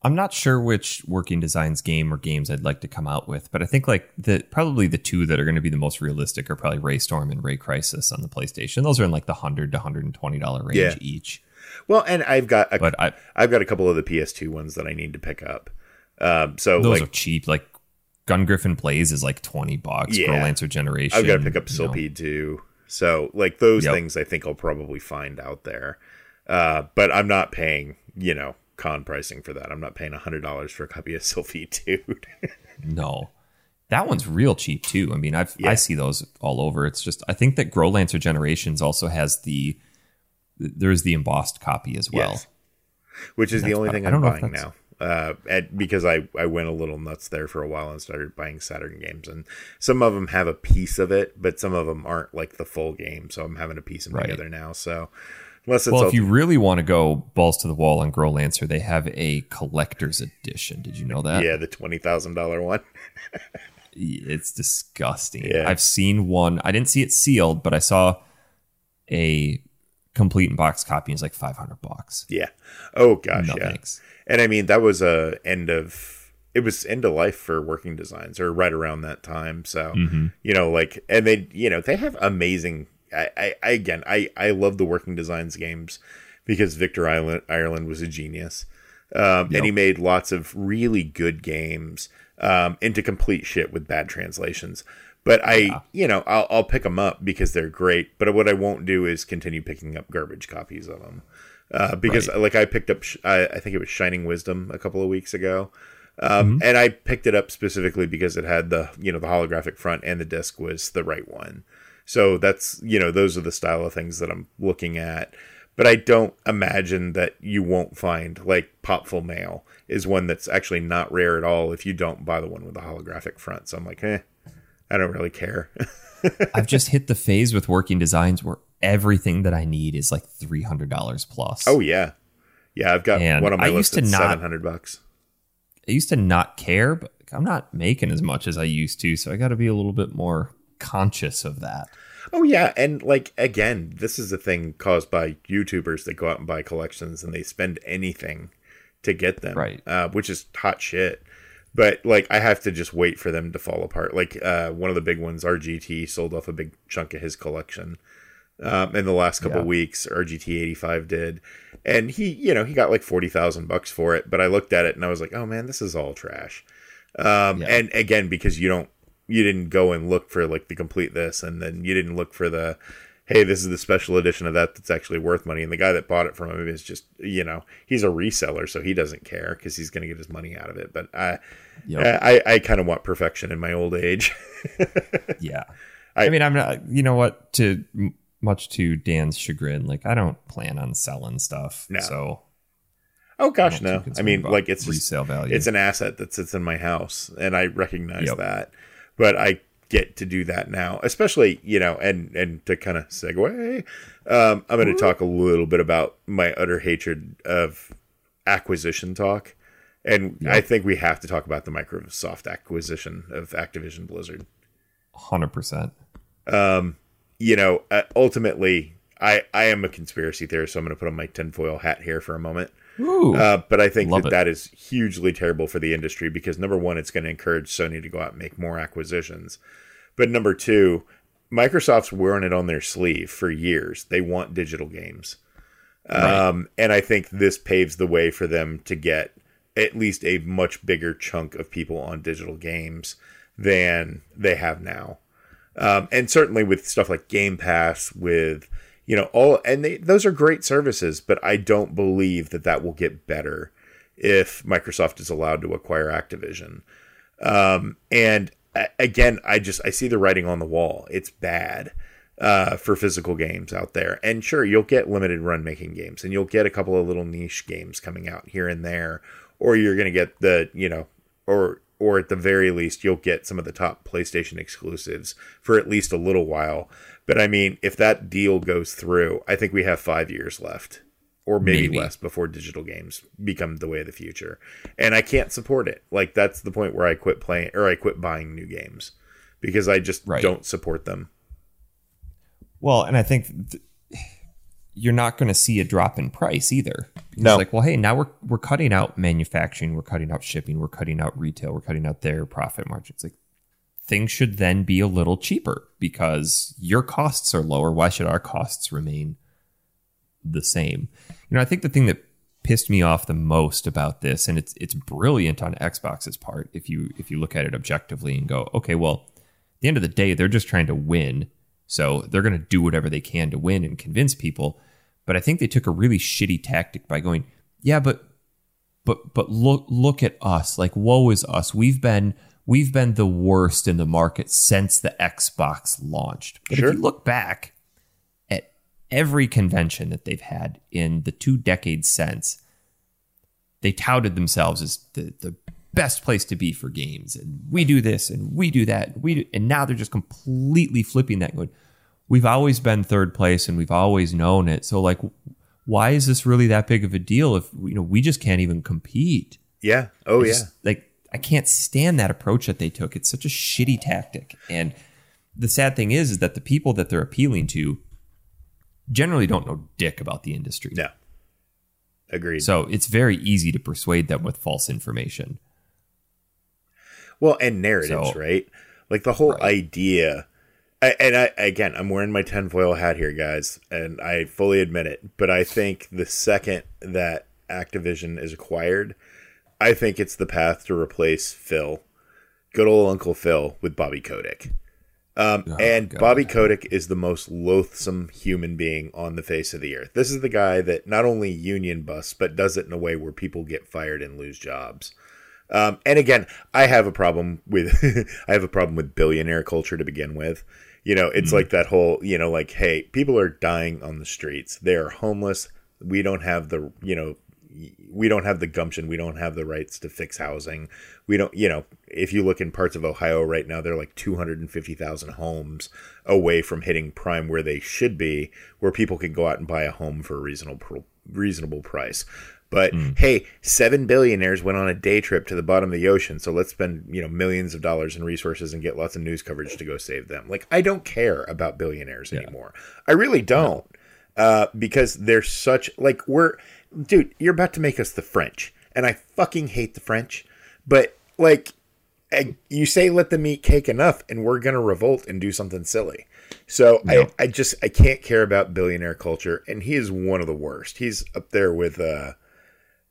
I'm not sure which working designs game or games I'd like to come out with, but I think like the probably the two that are going to be the most realistic are probably Ray Storm and Ray Crisis on the PlayStation. Those are in like the hundred to hundred and twenty dollar range Yeah. each. Well, and I've got a, But I I've got a couple of the PS2 ones that I need to pick up. Um, so those like are cheap. Like Gungriffon Blaze is like twenty bucks. Yeah. Growlanser Generation. I've got to pick up. Silpheed too. So like those Yep. things, I think I'll probably find out there. Uh, but I'm not paying, you know, con pricing for that. I'm not paying hundred dollars for a copy of Silpheed, dude. No. That one's real cheap too. I mean, I've Yeah. I see those all over. It's just I think that Growlanser Generations also has the there's the embossed copy as well. Yes. Which is the only thing I I'm buying now. Uh, and because I, I went a little nuts there for a while and started buying Saturn games, and some of them have a piece of it, but some of them aren't like the full game. So I'm having to piece them Right. together now. So unless it's Well, if you really want to go balls to the wall on Growlanser, they have a collector's edition. Did you know that? yeah, the twenty thousand dollar one. It's disgusting. Yeah. I've seen one. I didn't see it sealed, but I saw a complete in box copy. It's like 500 bucks. Yeah. Oh gosh, No yeah. thanks. And I mean that was a end of it was end of life for working designs or right around that time. So Mm-hmm. you know, like and they you know, they have amazing I, I, I again I, I love the working designs games because Victor Ireland Ireland was a genius. Um, and he made lots of really good games um, into complete shit with bad translations. But I, you know, I'll, I'll pick them up because they're great. But what I won't do is continue picking up garbage copies of them. Uh, because like I picked up, I, I think it was Shining Wisdom a couple of weeks ago, um, and I picked it up specifically because it had the you know the holographic front and the disc was the right one. So that's you know those are the style of things that I'm looking at. But I don't imagine that you won't find like Popful Mail is one that's actually not rare at all if you don't buy the one with the holographic front. So I'm like, eh, I don't really care. I've just hit the phase with working designs where everything that I need is like $300 plus. oh yeah, yeah. I've got And one on my I list used to that's not- seven hundred bucks. I used to not care, but I'm not making as much as I used to. So I got to be a little bit more conscious of that. Oh yeah, and like again, this is a thing caused by YouTubers that go out and buy collections and they spend anything to get them, Right. Uh, which is hot shit. But like, I have to just wait for them to fall apart. Like uh, one of the big ones, RGT sold off a big chunk of his collection um, in the last couple Yeah. weeks. RGT eighty five did, and he, you know, he got like forty thousand bucks for it. But I looked at it and I was like, oh man, this is all trash. Um, Yeah. And again, because you don't, you didn't go and look for like the complete this, and then you didn't look for the, hey, this is the special edition of that that's actually worth money. And the guy that bought it from him is just, you know, he's a reseller, so he doesn't care because he's going to get his money out of it. But I, Yep. I, I kind of want perfection in my old age. Yeah. I- I, mean, I'm not, you know what, to much to Dan's chagrin, like I don't plan on selling stuff. No. So oh gosh, I'm not too no. I mean, like it's just resale value. it's an asset that sits in my house and i recognize Yep. that but i get to do that now especially you know and and to kind of segue um, i'm going to talk a little bit about my utter hatred of acquisition talk and i think we have to talk about the microsoft acquisition of activision blizzard 100%. you know uh, ultimately i i am a conspiracy theorist so i'm going to put on my tinfoil hat here for a moment. Uh, but I think that it. that is hugely terrible for the industry because number one, it's going to encourage Sony to go out and make more acquisitions. But number two, Microsoft's wearing it on their sleeve for years. They want digital games. Um, and I think this paves the way for them to get at least a much bigger chunk of people on digital games than they have now. Um, and certainly with stuff like Game Pass, with you know all, and they, those are great services, but I don't believe that that will get better if Microsoft is allowed to acquire Activision. Um, and again, I just I see the writing on the wall. It's bad uh, for physical games out there. And sure, you'll get limited run making games, and you'll get a couple of little niche games coming out here and there, or you're going to get the you know, or or at the very least, you'll get some of the top PlayStation exclusives for at least a little while. But I mean, if that deal goes through, I think we have five years left or maybe, maybe, less before digital games become the way of the future. And I can't support it. Like that's the point where I quit playing or I quit buying new games because I just right. don't support them. Well, and I think th- you're not going to see a drop in price either. no, like, well, hey, now we're we're cutting out manufacturing, we're cutting out shipping, we're cutting out retail, we're cutting out their profit margins. Like things should then be a little cheaper because your costs are lower. Why should our costs remain the same. You know, I think the thing that pissed me off the most about this, and it's it's brilliant on Xbox's part if you if you look at it objectively and go, okay, well, at the end of the day, they're just trying to win, so they're going to do whatever they can to win and convince people. But I think they took a really shitty tactic by going, yeah, but but but look look at us, like woe is us. We've been we've been the worst in the market since the Xbox launched. But sure. if you look back, at every convention that they've had in the two decades since, they touted themselves as the, the best place to be for games. And we do this and we do that. We do, and now they're just completely flipping that going, we've always been third place and we've always known it. So like, why is this really that big of a deal if you know we just can't even compete? Yeah. Oh just, yeah. Like I can't stand that approach that they took. It's such a shitty tactic. And the sad thing is, is that the people that they're appealing to generally don't know dick about the industry. No. Agreed. So it's very easy to persuade them with false information. Well, and narratives, so, right? Like the whole right. idea. I, and I again, I'm wearing my tinfoil hat here, guys, and I fully admit it. But I think the second that Activision is acquired, I think it's the path to replace Phil, good old Uncle Phil, with Bobby Kotick. Um, oh, and God. Bobby Kotick is the most loathsome human being on the face of the earth. This is the guy that not only union busts, but does it in a way where people get fired and lose jobs. Um, and again, I have a problem with I have a problem with billionaire culture to begin with. You know, it's mm like that whole you know, like, hey, people are dying on the streets. They are homeless. We don't have the you know we don't have the gumption. We don't have the rights to fix housing. We don't, you know, if you look in parts of Ohio right now, they're like 250,000 homes away from hitting prime where they should be, where people can go out and buy a home for a reasonable, reasonable price. But mm. hey, seven billionaires went on a day trip to the bottom of the ocean, so let's spend you know millions of dollars in resources and get lots of news coverage to go save them. Like I don't care about billionaires yeah. anymore. I really don't, uh, because they're such like we're dude, you're about to make us the French, and I fucking hate the French. But like, I, you say let them eat cake enough, and we're gonna revolt and do something silly. So no. I, I just I can't care about billionaire culture, and he is one of the worst. He's up there with uh,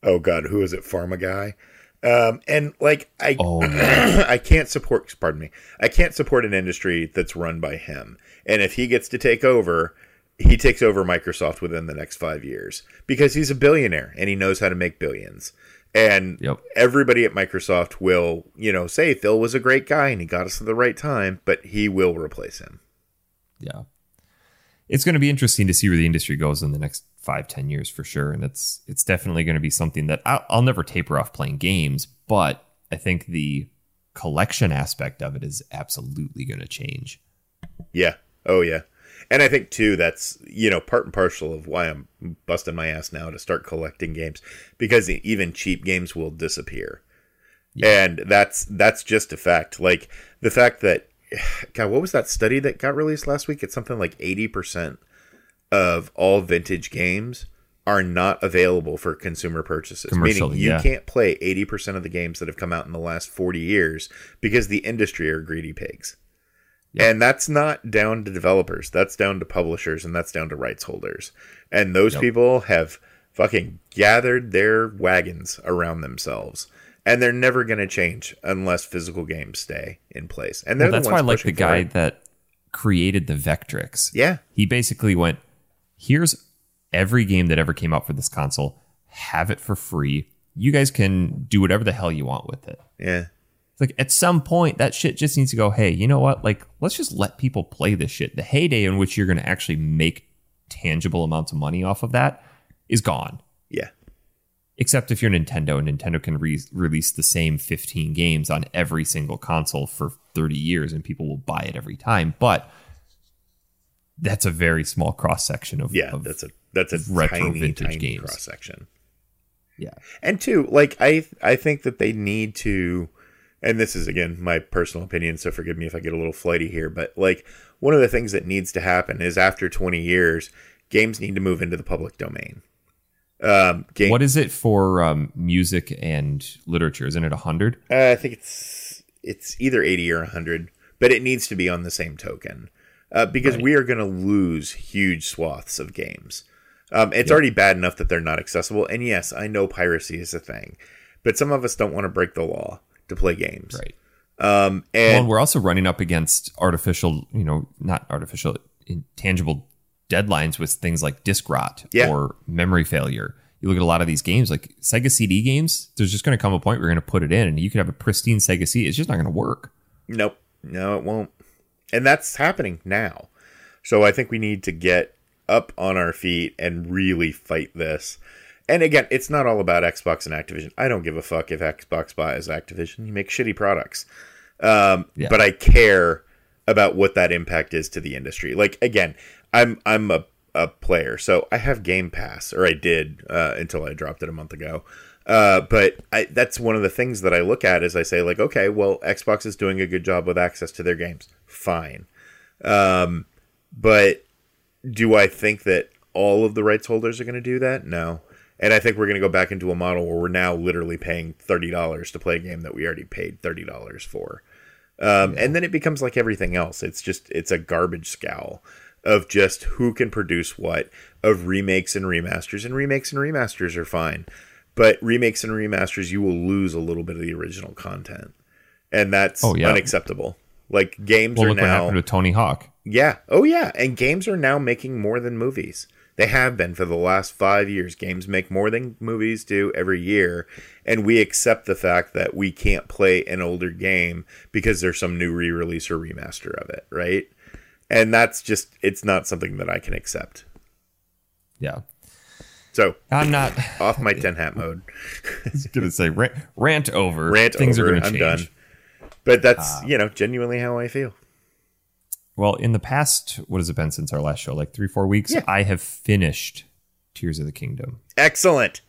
oh god, who is it? Pharma guy. Um, and like I, oh, I can't support. Pardon me. I can't support an industry that's run by him. And if he gets to take over, he takes over Microsoft within the next five years because he's a billionaire and he knows how to make billions. And yep. everybody at Microsoft will, you know, say Phil was a great guy and he got us at the right time, but he will replace him. Yeah. It's going to be interesting to see where the industry goes in the next five, ten years for sure. And it's it's definitely going to be something that I'll, I'll never taper off playing games, but I think the collection aspect of it is absolutely going to change. Yeah. Oh yeah. And I think too that's you know part and parcel of why I'm busting my ass now to start collecting games because even cheap games will disappear. Yeah. And that's that's just a fact. Like the fact that God, what was that study that got released last week? It's something like 80% of all vintage games are not available for consumer purchases. Meaning you yeah. can't play 80% of the games that have come out in the last 40 years because the industry are greedy pigs. Yep. And that's not down to developers. That's down to publishers and that's down to rights holders. And those yep. people have fucking gathered their wagons around themselves. And they're never going to change unless physical games stay in place. And well, that's why I like the guy it. that created the Vectrex. Yeah. He basically went, here's every game that ever came out for this console, have it for free. You guys can do whatever the hell you want with it. Yeah. Like at some point that shit just needs to go, hey, you know what? Like, let's just let people play this shit. The heyday in which you're going to actually make tangible amounts of money off of that is gone. Yeah. Except if you're Nintendo and Nintendo can re- release the same 15 games on every single console for 30 years and people will buy it every time. But that's a very small cross section of yeah. Of that's a that's a retro tiny, vintage tiny games. cross section. Yeah, and two, like I I think that they need to, and this is again my personal opinion, so forgive me if I get a little flighty here, but like one of the things that needs to happen is after 20 years, games need to move into the public domain. Um, game, what is it for um, music and literature? Isn't it hundred? Uh, I think it's it's either eighty or hundred, but it needs to be on the same token uh, because right. we are going to lose huge swaths of games. Um, it's yep. already bad enough that they're not accessible, and yes, I know piracy is a thing, but some of us don't want to break the law to play games, right? Um, and well, we're also running up against artificial, you know, not artificial, intangible deadlines with things like disk rot yeah. or memory failure. You look at a lot of these games, like Sega CD games. There's just going to come a point where you're going to put it in, and you could have a pristine Sega CD. It's just not going to work. Nope, no, it won't. And that's happening now. So I think we need to get up on our feet and really fight this. And again, it's not all about Xbox and Activision. I don't give a fuck if Xbox buys Activision. You make shitty products. Um, yeah. But I care about what that impact is to the industry. Like again, I'm I'm a, a player, so I have Game Pass, or I did uh, until I dropped it a month ago. Uh, but I, that's one of the things that I look at is I say like, okay, well, Xbox is doing a good job with access to their games. Fine, um, but do I think that all of the rights holders are going to do that? No. And I think we're going to go back into a model where we're now literally paying thirty dollars to play a game that we already paid thirty dollars for, um, yeah. and then it becomes like everything else. It's just it's a garbage scowl of just who can produce what of remakes and remasters and remakes and remasters are fine. But remakes and remasters you will lose a little bit of the original content. And that's oh, yeah. unacceptable. Like games well, are now what happened to tony hawk. Yeah. Oh yeah. And games are now making more than movies they have been for the last five years games make more than movies do every year and we accept the fact that we can't play an older game because there's some new re-release or remaster of it right and that's just it's not something that I can accept. Yeah. So I'm not off my ten hat mode. I was gonna say rant, rant over. Rant Things over. are gonna I'm change. done. But that's uh, you know genuinely how I feel. Well, in the past, what has it been since our last show? Like three, four weeks. Yeah. I have finished Tears of the Kingdom. Excellent.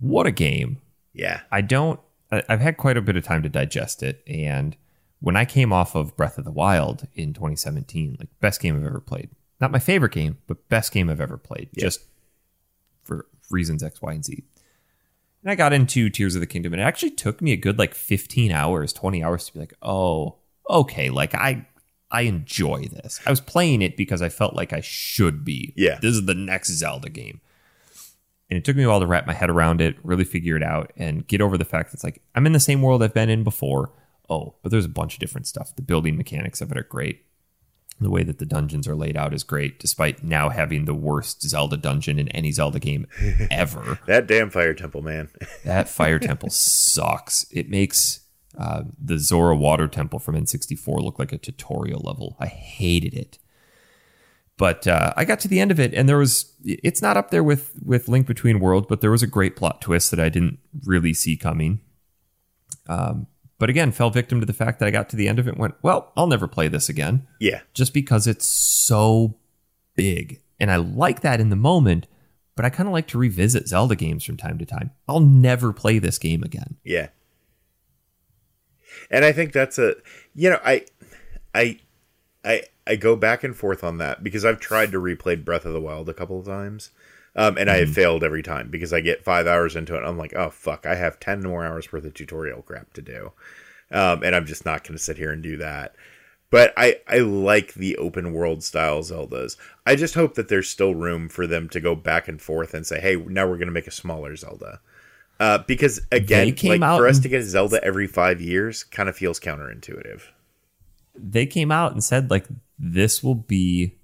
What a game! Yeah, I don't. I've had quite a bit of time to digest it, and when I came off of Breath of the Wild in 2017, like best game I've ever played. Not my favorite game, but best game I've ever played, yep. just for reasons X, Y, and Z. And I got into Tears of the Kingdom, and it actually took me a good like 15 hours, 20 hours to be like, oh, okay, like I I enjoy this. I was playing it because I felt like I should be. Yeah. This is the next Zelda game. And it took me a while to wrap my head around it, really figure it out, and get over the fact that it's like I'm in the same world I've been in before oh, but there's a bunch of different stuff. The building mechanics of it are great. The way that the dungeons are laid out is great, despite now having the worst Zelda dungeon in any Zelda game ever. that damn fire temple, man. that fire temple sucks. It makes uh, the Zora Water Temple from N64 looked like a tutorial level. I hated it. But uh, I got to the end of it, and there was. It's not up there with with Link Between Worlds, but there was a great plot twist that I didn't really see coming. Um, but again, fell victim to the fact that I got to the end of it and went, well, I'll never play this again. Yeah. Just because it's so big. And I like that in the moment, but I kind of like to revisit Zelda games from time to time. I'll never play this game again. Yeah. And I think that's a you know, I I I I go back and forth on that because I've tried to replay Breath of the Wild a couple of times. Um, and mm-hmm. I have failed every time because I get five hours into it. I'm like, oh fuck, I have ten more hours worth of tutorial crap to do, um, and I'm just not going to sit here and do that. But I, I like the open world style Zeldas. I just hope that there's still room for them to go back and forth and say, hey, now we're going to make a smaller Zelda. Uh, because again, like for us to get Zelda every five years kind of feels counterintuitive. They came out and said like this will be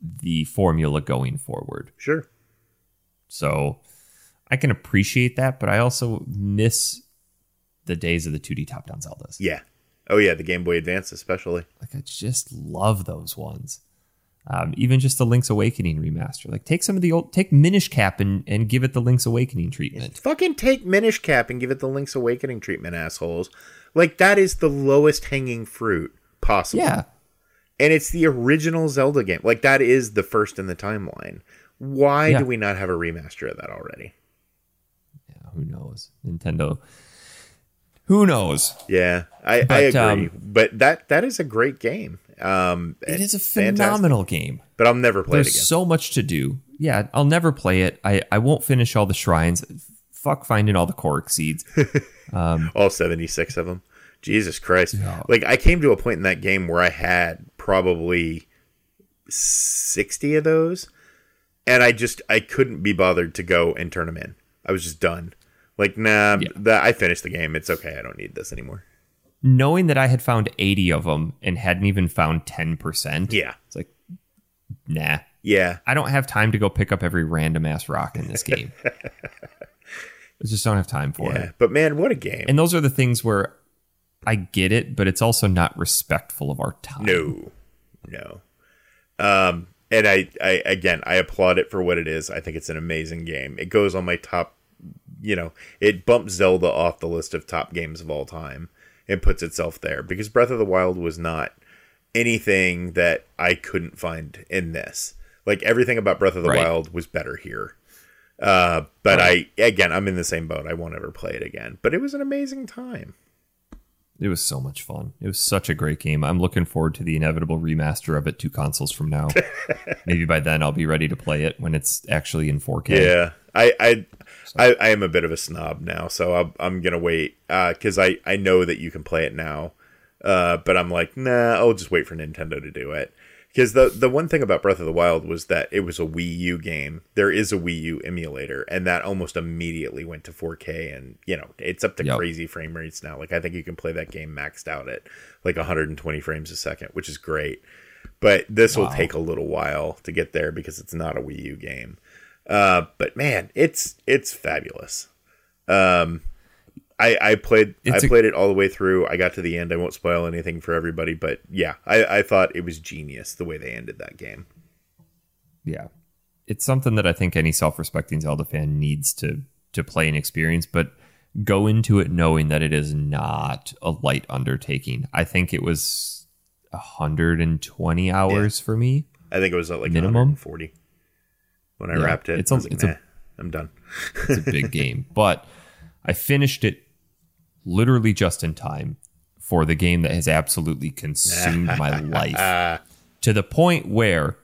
the formula going forward. Sure. So I can appreciate that, but I also miss the days of the 2D top down Zeldas. Yeah. Oh yeah, the Game Boy Advance especially. Like I just love those ones. Um, even just the Link's Awakening remaster. Like take some of the old take Minish Cap and, and give it the Link's Awakening treatment. Fucking take Minish Cap and give it the Link's Awakening treatment, assholes. Like that is the lowest hanging fruit possible. Yeah. And it's the original Zelda game. Like that is the first in the timeline. Why yeah. do we not have a remaster of that already? Yeah, who knows? Nintendo who knows? Yeah, I, but, I agree. Um, but that that is a great game. Um, it is a phenomenal fantastic. game. But I'll never play There's it again. so much to do. Yeah, I'll never play it. I, I won't finish all the shrines. Fuck finding all the Korok seeds. Um, all 76 of them. Jesus Christ. Yeah. Like, I came to a point in that game where I had probably 60 of those. And I just, I couldn't be bothered to go and turn them in. I was just done. Like, nah, yeah. the, I finished the game. It's okay. I don't need this anymore. Knowing that I had found 80 of them and hadn't even found 10%. Yeah. It's like, nah. Yeah. I don't have time to go pick up every random ass rock in this game. I just don't have time for yeah. it. But man, what a game. And those are the things where I get it, but it's also not respectful of our time. No. No. Um, and I, I again I applaud it for what it is. I think it's an amazing game. It goes on my top you know, it bumps Zelda off the list of top games of all time and puts itself there because Breath of the Wild was not anything that I couldn't find in this. Like everything about Breath of the right. Wild was better here. Uh, but right. I again, I'm in the same boat. I won't ever play it again. But it was an amazing time. It was so much fun. It was such a great game. I'm looking forward to the inevitable remaster of it two consoles from now. Maybe by then I'll be ready to play it when it's actually in 4K. Yeah, I I I, I am a bit of a snob now, so I'm, I'm gonna wait because uh, I I know that you can play it now, uh, but I'm like, nah, I'll just wait for Nintendo to do it. Because the the one thing about Breath of the Wild was that it was a Wii U game. There is a Wii U emulator, and that almost immediately went to 4K, and you know it's up to yep. crazy frame rates now. Like I think you can play that game maxed out at like 120 frames a second, which is great. But this wow. will take a little while to get there because it's not a Wii U game. Uh, but man, it's it's fabulous. Um, I I played it's I played a- it all the way through. I got to the end. I won't spoil anything for everybody, but yeah, I, I thought it was genius the way they ended that game. Yeah, it's something that I think any self-respecting Zelda fan needs to to play and experience, but go into it knowing that it is not a light undertaking. I think it was 120 hours yeah. for me. I think it was like minimum 40 when I yeah, wrapped it. It's, a, like, it's nah, a, I'm done. it's a big game, but I finished it literally just in time for the game that has absolutely consumed my life to the point where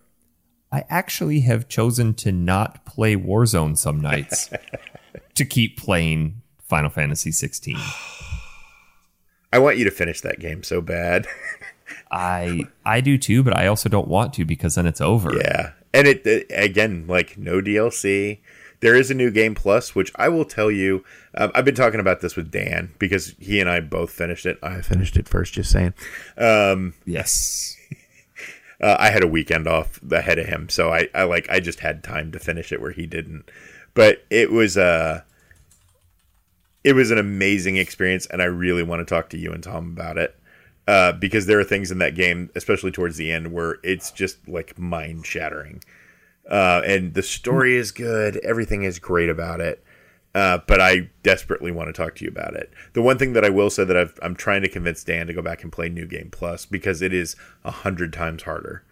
I actually have chosen to not play Warzone some nights to keep playing Final Fantasy 16. I want you to finish that game so bad. I I do too, but I also don't want to because then it's over. Yeah, and it, it, again like no DLC. There is a new game plus, which I will tell you. Um, I've been talking about this with Dan because he and I both finished it. I finished it first, just saying. Um, yes. Uh, I had a weekend off ahead of him, so I, I like I just had time to finish it where he didn't. But it was uh it was an amazing experience, and I really want to talk to you and Tom about it uh, because there are things in that game, especially towards the end, where it's just like mind shattering. Uh, and the story is good, everything is great about it. Uh, but I desperately want to talk to you about it. The one thing that I will say that i am trying to convince Dan to go back and play New Game Plus because it is a hundred times harder.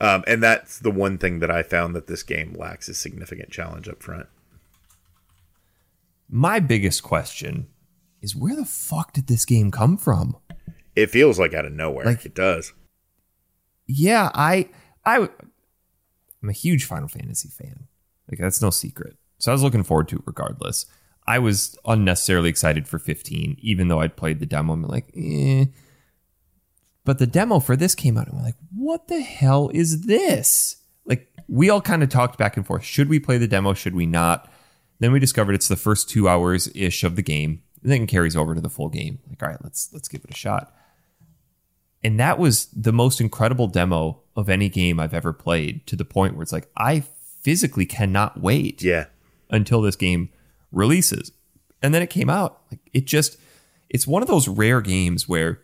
Um, and that's the one thing that I found that this game lacks a significant challenge up front. My biggest question is where the fuck did this game come from? It feels like out of nowhere. Like it does. Yeah, I I I'm a huge Final Fantasy fan. Like that's no secret. So I was looking forward to it regardless. I was unnecessarily excited for 15, even though I'd played the demo. I'm like, eh. But the demo for this came out, and we're like, what the hell is this? Like, we all kind of talked back and forth. Should we play the demo? Should we not? Then we discovered it's the first two hours ish of the game, and then carries over to the full game. Like, all right, let's let's give it a shot. And that was the most incredible demo of any game I've ever played to the point where it's like, I physically cannot wait Yeah. until this game releases. And then it came out. Like it just it's one of those rare games where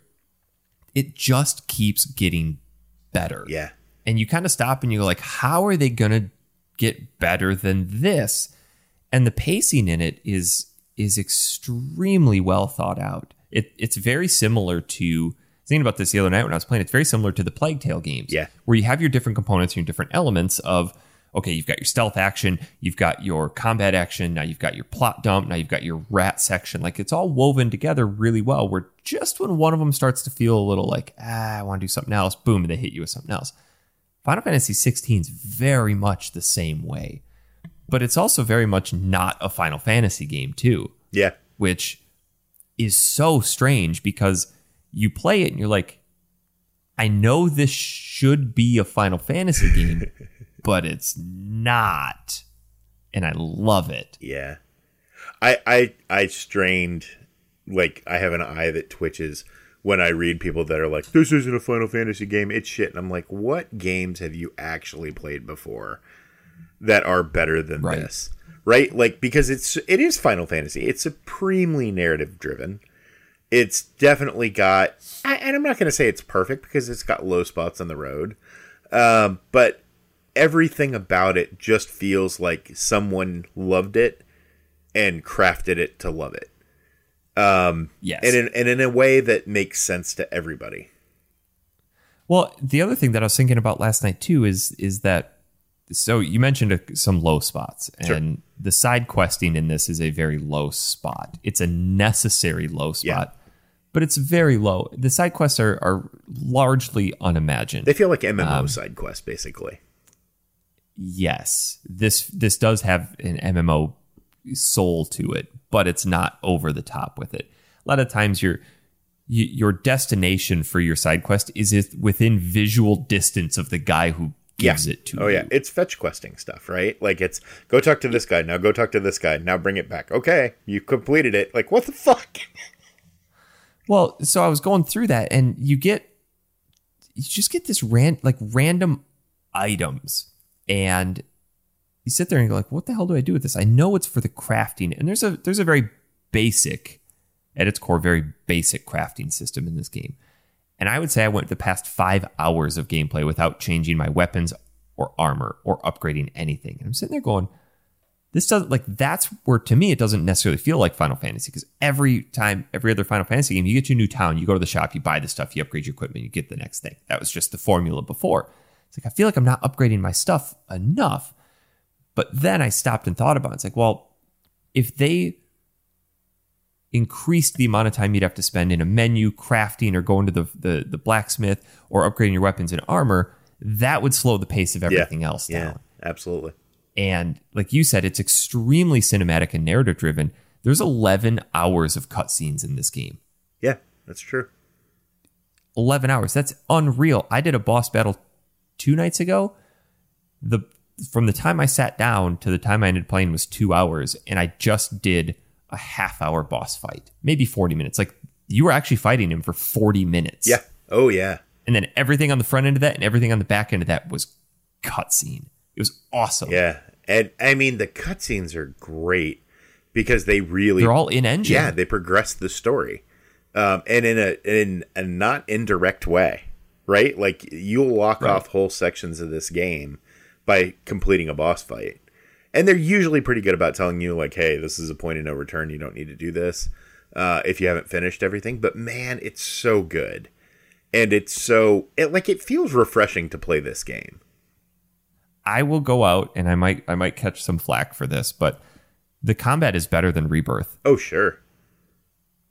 it just keeps getting better. Yeah. And you kind of stop and you're like, how are they gonna get better than this? And the pacing in it is is extremely well thought out. It, it's very similar to thinking about this the other night when I was playing. It's very similar to the Plague Tale games, Yeah. where you have your different components and your different elements of okay, you've got your stealth action, you've got your combat action, now you've got your plot dump, now you've got your rat section. Like it's all woven together really well. Where just when one of them starts to feel a little like ah, I want to do something else, boom, and they hit you with something else. Final Fantasy 16 is very much the same way, but it's also very much not a Final Fantasy game too Yeah. which is so strange because you play it and you're like, I know this should be a Final Fantasy game, but it's not. And I love it. Yeah. I I I strained like I have an eye that twitches when I read people that are like, This isn't a Final Fantasy game, it's shit. And I'm like, what games have you actually played before that are better than Right. this? Right? Like because it's it is Final Fantasy. It's supremely narrative driven. It's definitely got I, and I'm not gonna say it's perfect because it's got low spots on the road. Um, but everything about it just feels like someone loved it and crafted it to love it. Yes. And in, and in a way that makes sense to everybody. well, the other thing that I was thinking about last night too is is that so you mentioned a, some low spots and the side questing in this is a very low spot. It's a necessary low spot. But it's very low. The side quests are, are largely unimagined. They feel like MMO um, side quests, basically. yes, this this does have an MMO soul to it, but it's not over the top with it. A lot of times, your your destination for your side quest is within visual distance of the guy who gives it to Oh you. Oh yeah, it's fetch questing stuff, right? Like it's go talk to this guy, now go talk to this guy, now bring it back. Okay, you completed it. Like what the fuck? Well, so I was going through that, and you get you just get this ran like random items, and you sit there and you're like, "What the hell do I do with this?" I know it's for the crafting, and there's a there's a very basic, at its core, very basic crafting system in this game. And I would say I went the past five hours of gameplay without changing my weapons or armor or upgrading anything. And I'm sitting there going, this doesn't like that's where to me it doesn't necessarily feel like Final Fantasy because every time, every other Final Fantasy game, you get your new town, you go to the shop, you buy the stuff, you upgrade your equipment, you get the next thing. That was just the formula before. It's like I feel like I'm not upgrading my stuff enough. But then I stopped and thought about it. It's like, well, if they increased the amount of time you'd have to spend in a menu crafting or going to the, the, the blacksmith or upgrading your weapons and armor, that would slow the pace of everything else down. Yeah, absolutely. And like you said, it's extremely cinematic and narrative driven. There's 11 hours of cutscenes in this game. Yeah, that's true. 11 hours. That's unreal. I did a boss battle two nights ago. The from the time I sat down to the time I ended playing was two hours, and I just did a half hour boss fight, maybe 40 minutes. Like you were actually fighting him for 40 minutes. Yeah. Oh yeah. And then everything on the front end of that and everything on the back end of that was cutscene. It was awesome. Yeah. And I mean the cutscenes are great because they really They're all in engine. Yeah, they progress the story. Um, and in a in a not indirect way, right? Like you'll lock Right. off whole sections of this game by completing a boss fight. And they're usually pretty good about telling you like, "Hey, this is a point of no return. You don't need to do this uh, if you haven't finished everything." But man, it's so good, and it's so it like it feels refreshing to play this game. I will go out and I might I might catch some flack for this, but the combat is better than Rebirth. Oh sure,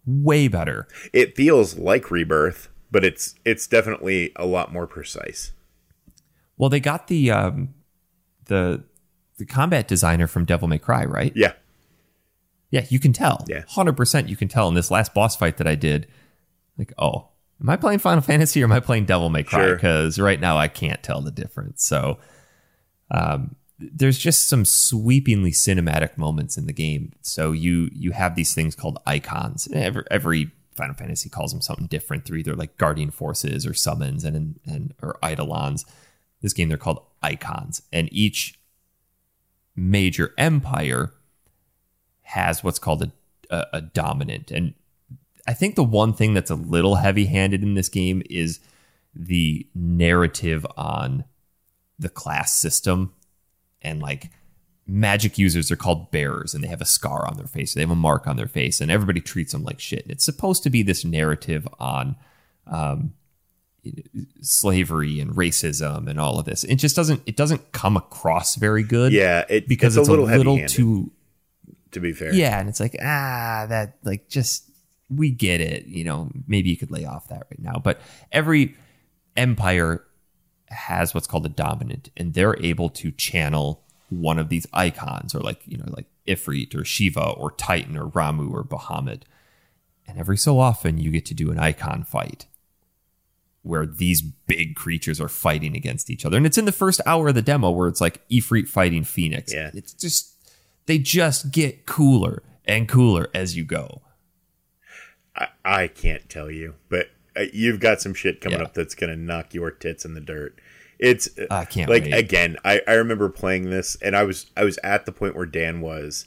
Way better. it feels like Rebirth, but it's it's definitely a lot more precise. Well, they got the um the the combat designer from Devil May Cry, right? Yeah, Yeah, you can tell. Yeah. 100% you can tell in this last boss fight that I did. Like, oh, am I playing Final Fantasy or am I playing Devil May Cry? Sure. Because right now I can't tell the difference. So um, there's just some sweepingly cinematic moments in the game. So you you have these things called icons. Every, every Final Fantasy calls them something different. They're either like guardian forces or summons and and or eidolons. This game they're called icons, and each major empire has what's called a, a, a dominant. And I think the one thing that's a little heavy handed in this game is the narrative on the class system and like magic users are called bearers and they have a scar on their face they have a mark on their face and everybody treats them like shit and it's supposed to be this narrative on um, slavery and racism and all of this it just doesn't it doesn't come across very good Yeah, it, because it's, it's, a little, a little too to be fair. yeah, and it's like ah, that like just we get it. You know, maybe you could lay off that right now. But every empire has what's called a dominant, and they're able to channel one of these icons, or like you know, like Ifrit or Shiva or Titan or Ramuh or Bahamut. And every so often, you get to do an icon fight where these big creatures are fighting against each other. And it's in the first hour of the demo where it's like Ifrit fighting Phoenix. Yeah. It's just they just get cooler and cooler as you go. I, I can't tell you, but you've got some shit coming Yeah. up that's gonna knock your tits in the dirt. It's I can't like wait. again. I, I remember playing this, and I was I was at the point where Dan was,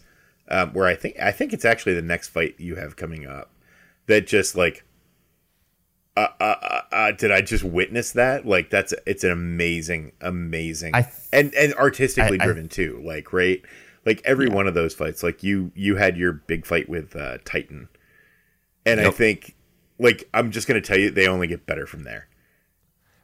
um, where I think I think it's actually the next fight you have coming up. That just like, uh, uh, uh, uh, did I just witness that? Like that's it's an amazing, amazing, I th- and and artistically I- I- driven too. Like right, like every one of those fights. Like you you had your big fight with uh, Titan, and I think like I'm just gonna tell you they only get better from there.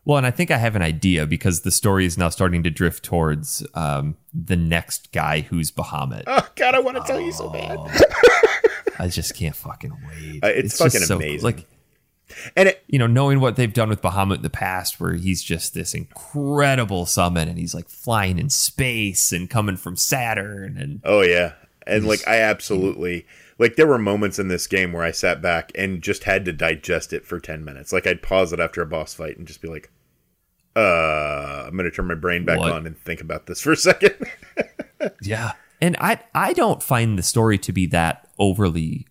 Well, and I think I have an idea because the story is now starting to drift towards um, the next guy who's Bahamut. Oh God, I want to tell you so bad. I just can't fucking wait. Uh, it's just fucking amazing. Like And it, you know, knowing what they've done with Bahamut in the past, where he's just this incredible summon and he's like flying in space and coming from Saturn and oh yeah, and like I absolutely like there were moments in this game where I sat back and just had to digest it for ten minutes. Like I'd pause it after a boss fight and just be like, "Uh, I'm gonna turn my brain back What? on and think about this for a second. Yeah. And I I don't find the story to be that overly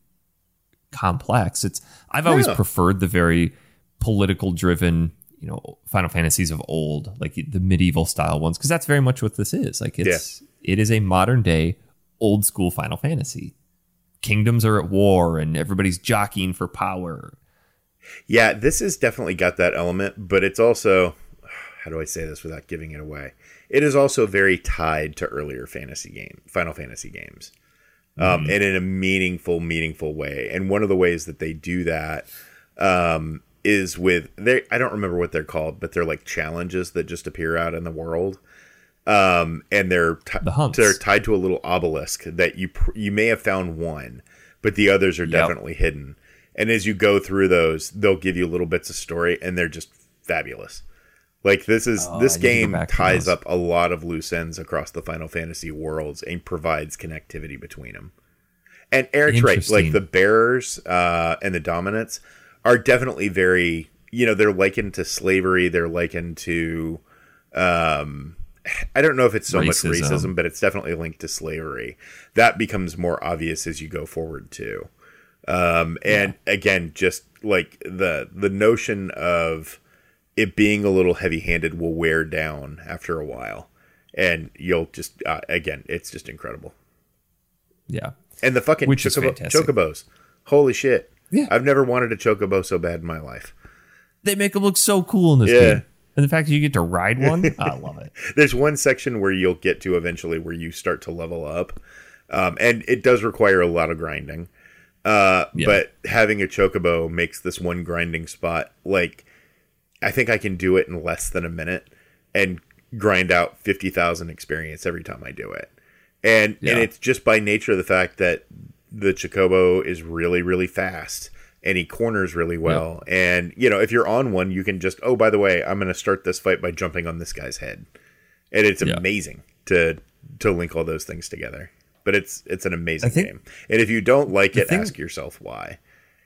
complex. It's I've always No. preferred the very political driven, you know, Final Fantasies of old, like the medieval style ones because that's very much what this is. Like it's it is a modern day old school Final Fantasy. Kingdoms are at war and everybody's jockeying for power. yeah, this has definitely got that element, but it's also how do I say this without giving it away? It is also very tied to earlier fantasy game, Final Fantasy games. um, and in a meaningful, meaningful way. And one of the ways that they do that um, is with they. I don't remember what they're called, but they're like challenges that just appear out in the world. Um, and they're ti- The they're tied to a little obelisk that you pr- you may have found one, but the others are definitely hidden. And as you go through those, they'll give you little bits of story, and they're just fabulous. Like this is Oh, this I need to go game ties up a lot of loose ends across the Final Fantasy worlds and provides connectivity between them. And Eric's right, like the bearers uh, and the dominants are definitely very, you know, they're likened to slavery. They're likened to, um, I don't know if it's so much Racism. racism, but it's definitely linked to slavery. That becomes more obvious as you go forward too. Um, and again, just like the the notion of it being a little heavy handed will wear down after a while, and you'll just uh, again, it's just incredible. Yeah. And the fucking Which chocobo- chocobos, holy shit! Yeah. I've never wanted a chocobo so bad in my life. They make them look so cool in this Yeah. game. And the fact that you get to ride one, I love it. There's one section where you'll get to eventually where you start to level up, um, and it does require a lot of grinding. Uh, Yeah. But having a chocobo makes this one grinding spot like I think I can do it in less than a minute and grind out fifty thousand experience every time I do it. And Yeah. and it's just by nature of the fact that the chocobo is really really fast and he corners really well. And you know if you're on one, you can just oh by the way I'm going to start this fight by jumping on this guy's head, and it's Yeah. amazing to to link all those things together. But it's it's an amazing think- game. And if you don't like it, thing- ask yourself why.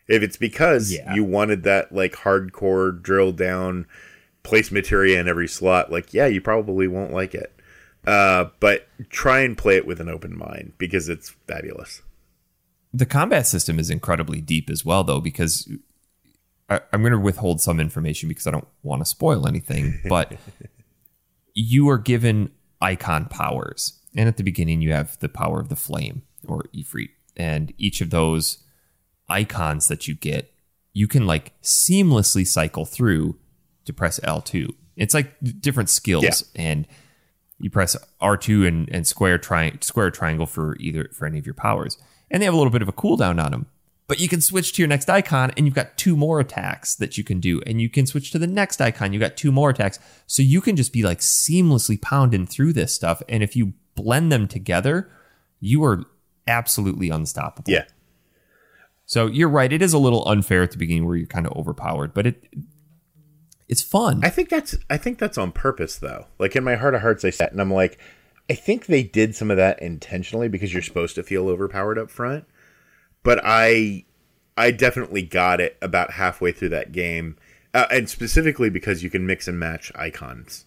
If it's because Yeah. you wanted that like hardcore drill down, place materia in every slot, like yeah, you probably won't like it. Uh, but try and play it with an open mind because it's fabulous. The combat system is incredibly deep as well, though, because I, I'm going to withhold some information because I don't want to spoil anything. But you are given icon powers, and at the beginning you have the power of the flame or Ifrit, and each of those icons that you get, you can like seamlessly cycle through to press L2. It's like different skills, Yeah. and you press R2 and, and square tri- square triangle for either for any of your powers. And they have a little bit of a cooldown on them. But you can switch to your next icon and you've got two more attacks that you can do. And you can switch to the next icon, you've got two more attacks. So you can just be like seamlessly pounding through this stuff. And if you blend them together, you are absolutely unstoppable. Yeah, So you're right. It is a little unfair at the beginning where you're kind of overpowered, but it it's fun. I think that's I think that's on purpose though. Like in my heart of hearts, I sat and I'm like, I think they did some of that intentionally because you're supposed to feel overpowered up front. But I I definitely got it about halfway through that game, uh, and specifically because you can mix and match icons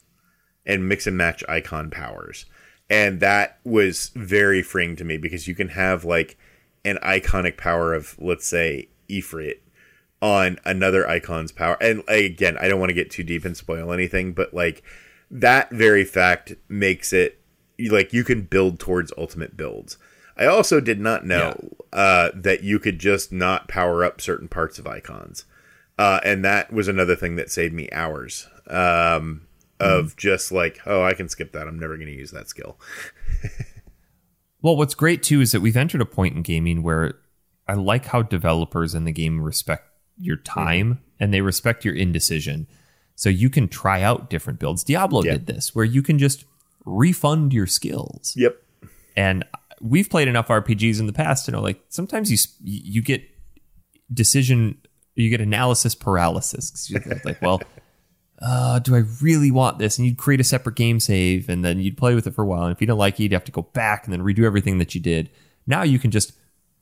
and mix and match icon powers, and that was very freeing to me because you can have like an iconic power of let's say Ifrit on another icon's power. And again, I don't want to get too deep and spoil anything, but like that very fact makes it like you can build towards ultimate builds. I also did not know uh, that you could just not power up certain parts of icons. Uh, and that was another thing that saved me hours um, of just like, oh, I can skip that. I'm never going to use that skill. Well, what's great too is that we've entered a point in gaming where I like how developers in the game respect your time and they respect your indecision. So you can try out different builds. Diablo Yeah. did this where you can just refund your skills. Yep. And we've played enough RPGs in the past to know like sometimes you you get decision you get analysis paralysis 'Cause you're like well uh, do I really want this? And you'd create a separate game save and then you'd play with it for a while. And if you don't like it, you'd have to go back and then redo everything that you did. Now you can just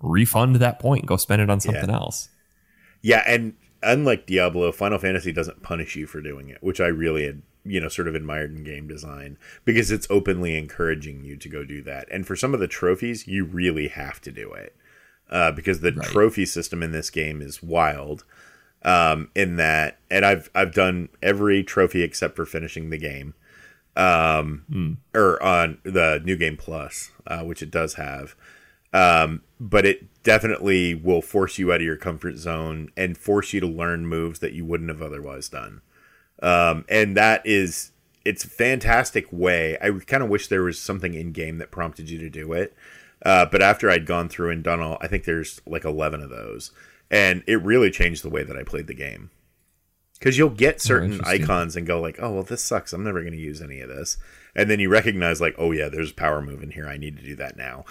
refund that point and go spend it on something else. Yeah, and unlike Diablo, Final Fantasy doesn't punish you for doing it, which I really you know, sort of admired in game design because it's openly encouraging you to go do that. And for some of the trophies, you really have to do it uh, because the trophy system in this game is wild. Um, in that, and I've I've done every trophy except for finishing the game, um, or on the new game plus, uh, which it does have um, but it definitely will force you out of your comfort zone and force you to learn moves that you wouldn't have otherwise done. Um, and that is it's a fantastic way. I kind of wish there was something in game that prompted you to do it. Uh, but after I'd gone through and done all, I think there's like 11 of those, and it really changed the way that I played the game. Because you'll get certain interesting. icons and go like, "Oh well, this sucks. I'm never going to use any of this," and then you recognize like, "Oh yeah, there's a power move in here. I need to do that now."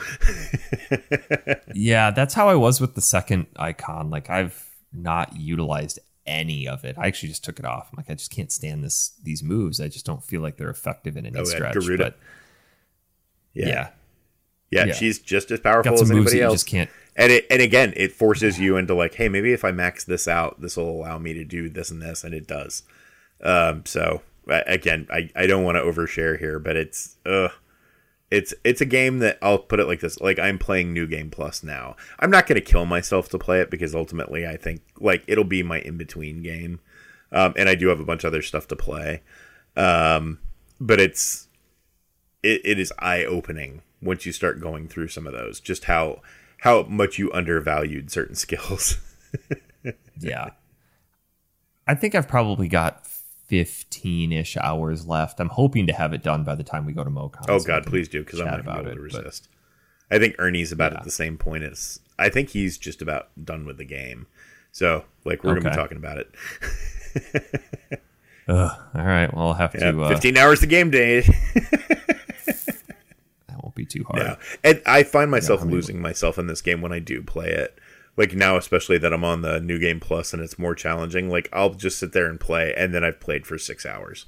Yeah, that's how I was with the second icon. Like I've not utilized any of it. I actually just took it off. I'm like, I just can't stand this these moves. I just don't feel like they're effective in any Oh, stretch. Garuda. But yeah. yeah. Yeah, Yeah. she's just as powerful as some moves that anybody else. just can't And it and again, it forces you into like, hey, maybe if I max this out, this will allow me to do this and this, and it does. Um, so again, I, I don't want to overshare here, but it's uh it's it's a game that I'll put it like this: like I'm playing New Game Plus now. I'm not to kill myself to play it because ultimately, I think like it'll be my in between game, um, and I do have a bunch of other stuff to play. Um, but it's it, it is eye opening once you start going through some of those, just how how much you undervalued certain skills. Yeah. I think I've probably got 15 ish hours left. I'm hoping to have it done by the time we go to MoCon. oh so God, please do because I'm not going to about be able it, to but- resist. I think Ernie's about Yeah. at the same point as I think he's just about done with the game. So like we're gonna be talking about it. Ugh, all right. Well, I'll have Yeah, to. Uh, 15 hours to game day. that won't be too hard. Yeah. And I find myself I mean- losing myself in this game when I do play it. Like now, especially that I'm on the new game plus and it's more challenging. Like I'll just sit there and play, and then I've played for six hours.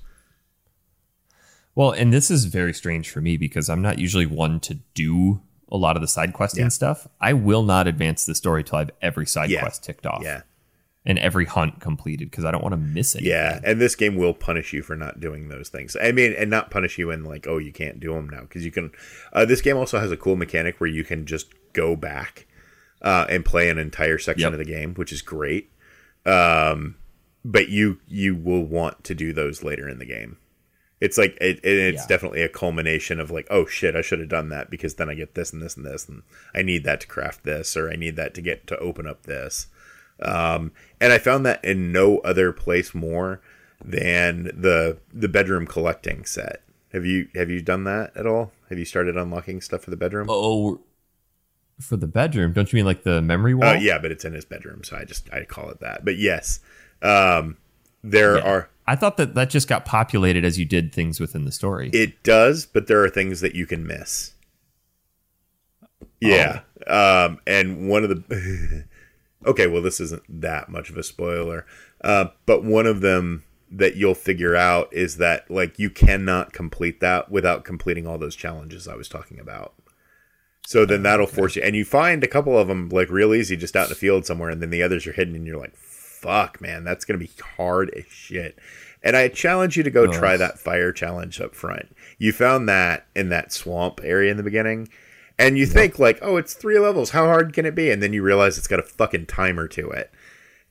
Well, and this is very strange for me because I'm not usually one to do a lot of the side questing Yeah. stuff, I will not advance the story till I have every side Yeah. quest ticked off Yeah. and every hunt completed because I don't want to miss it. Yeah, and this game will punish you for not doing those things. I mean, and not punish you in like, oh, you can't do them now because you can. Uh, this game also has a cool mechanic where you can just go back uh, and play an entire section Yep. of the game, which is great. Um, but you you will want to do those later in the game. It's like it, it- it's Yeah. definitely a culmination of like, oh shit, I should have done that because then I get this and this and this, and I need that to craft this, or I need that to get to open up this. Um, and I found that in no other place more than the the bedroom collecting set. Have you have you done that at all? Have you started unlocking stuff for the bedroom? Oh, for the bedroom, don't you mean like the memory wall? Uh, yeah, but it's in his bedroom, so I just I call it that. But yes, um, there Yeah. are. I thought that that just got populated as you did things within the story. It does, but there are things that you can miss. Yeah, um, and one of the. okay, well, this isn't that much of a spoiler, uh, but one of them that you'll figure out is that like you cannot complete that without completing all those challenges I was talking about. So then that'll force you, and you find a couple of them like real easy just out in the field somewhere, and then the others are hidden, and you're like, "Fuck, man, that's gonna be hard as shit." And I challenge you to go try that fire challenge up front. You found that in that swamp area in the beginning, and you think like, "Oh, it's three levels. How hard can it be?" And then you realize it's got a fucking timer to it,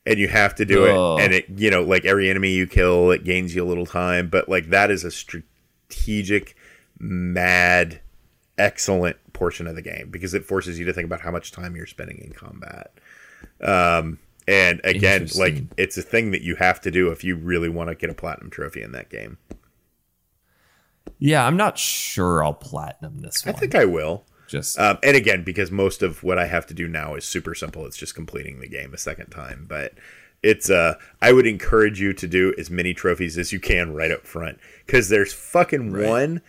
and you have to do it. And it, you know, like every enemy you kill, it gains you a little time, but like that is a strategic, mad excellent portion of the game because it forces you to think about how much time you're spending in combat. Um, and again, like it's a thing that you have to do if you really want to get a platinum trophy in that game. yeah, I'm not sure I'll platinum this I think I will. just Um, and again, because most of what I have to do now is super simple. It's just completing the game a second time. But it's uh, I would encourage you to do as many trophies as you can right up front because there's fucking Right. one,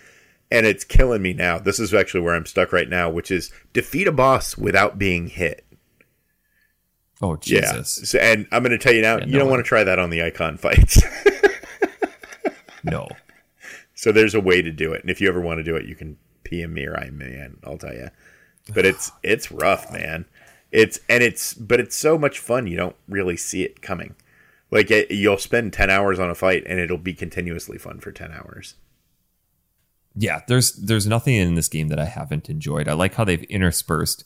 and it's killing me now. This is actually where I'm stuck right now, which is defeat a boss without being hit. oh Jesus, Yeah, so, and I'm going to tell you now, Yeah, you no don't want to try that on the icon fights. no. so there's a way to do it, and if you ever want to do it, you can PM me or I man. I'll tell you. But it's it's rough, man. It's and it's but it's so much fun. You don't really see it coming. Like it, you'll spend ten hours on a fight, and it'll be continuously fun for ten hours. Yeah, there's there's nothing in this game that I haven't enjoyed. I like how they've interspersed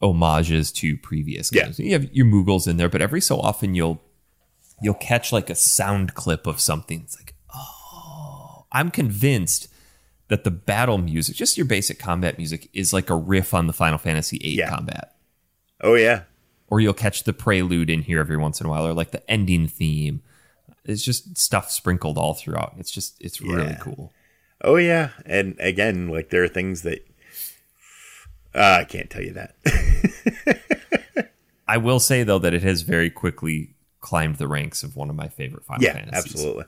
homages to previous Yeah. games. You have your Moogles in there, but every so often you'll you'll catch like a sound clip of something. It's like, oh, I'm convinced that the battle music, just your basic combat music, is like a riff on the Final Fantasy VIII Yeah. combat. Oh yeah, Or you'll catch the prelude in here every once in a while, or like the ending theme. It's just stuff sprinkled all throughout. It's just it's really Yeah. cool. Oh yeah. And again, like there are things that uh, I can't tell you that. I will say though that it has very quickly climbed the ranks of one of my favorite Final yeah, Fantasies. absolutely.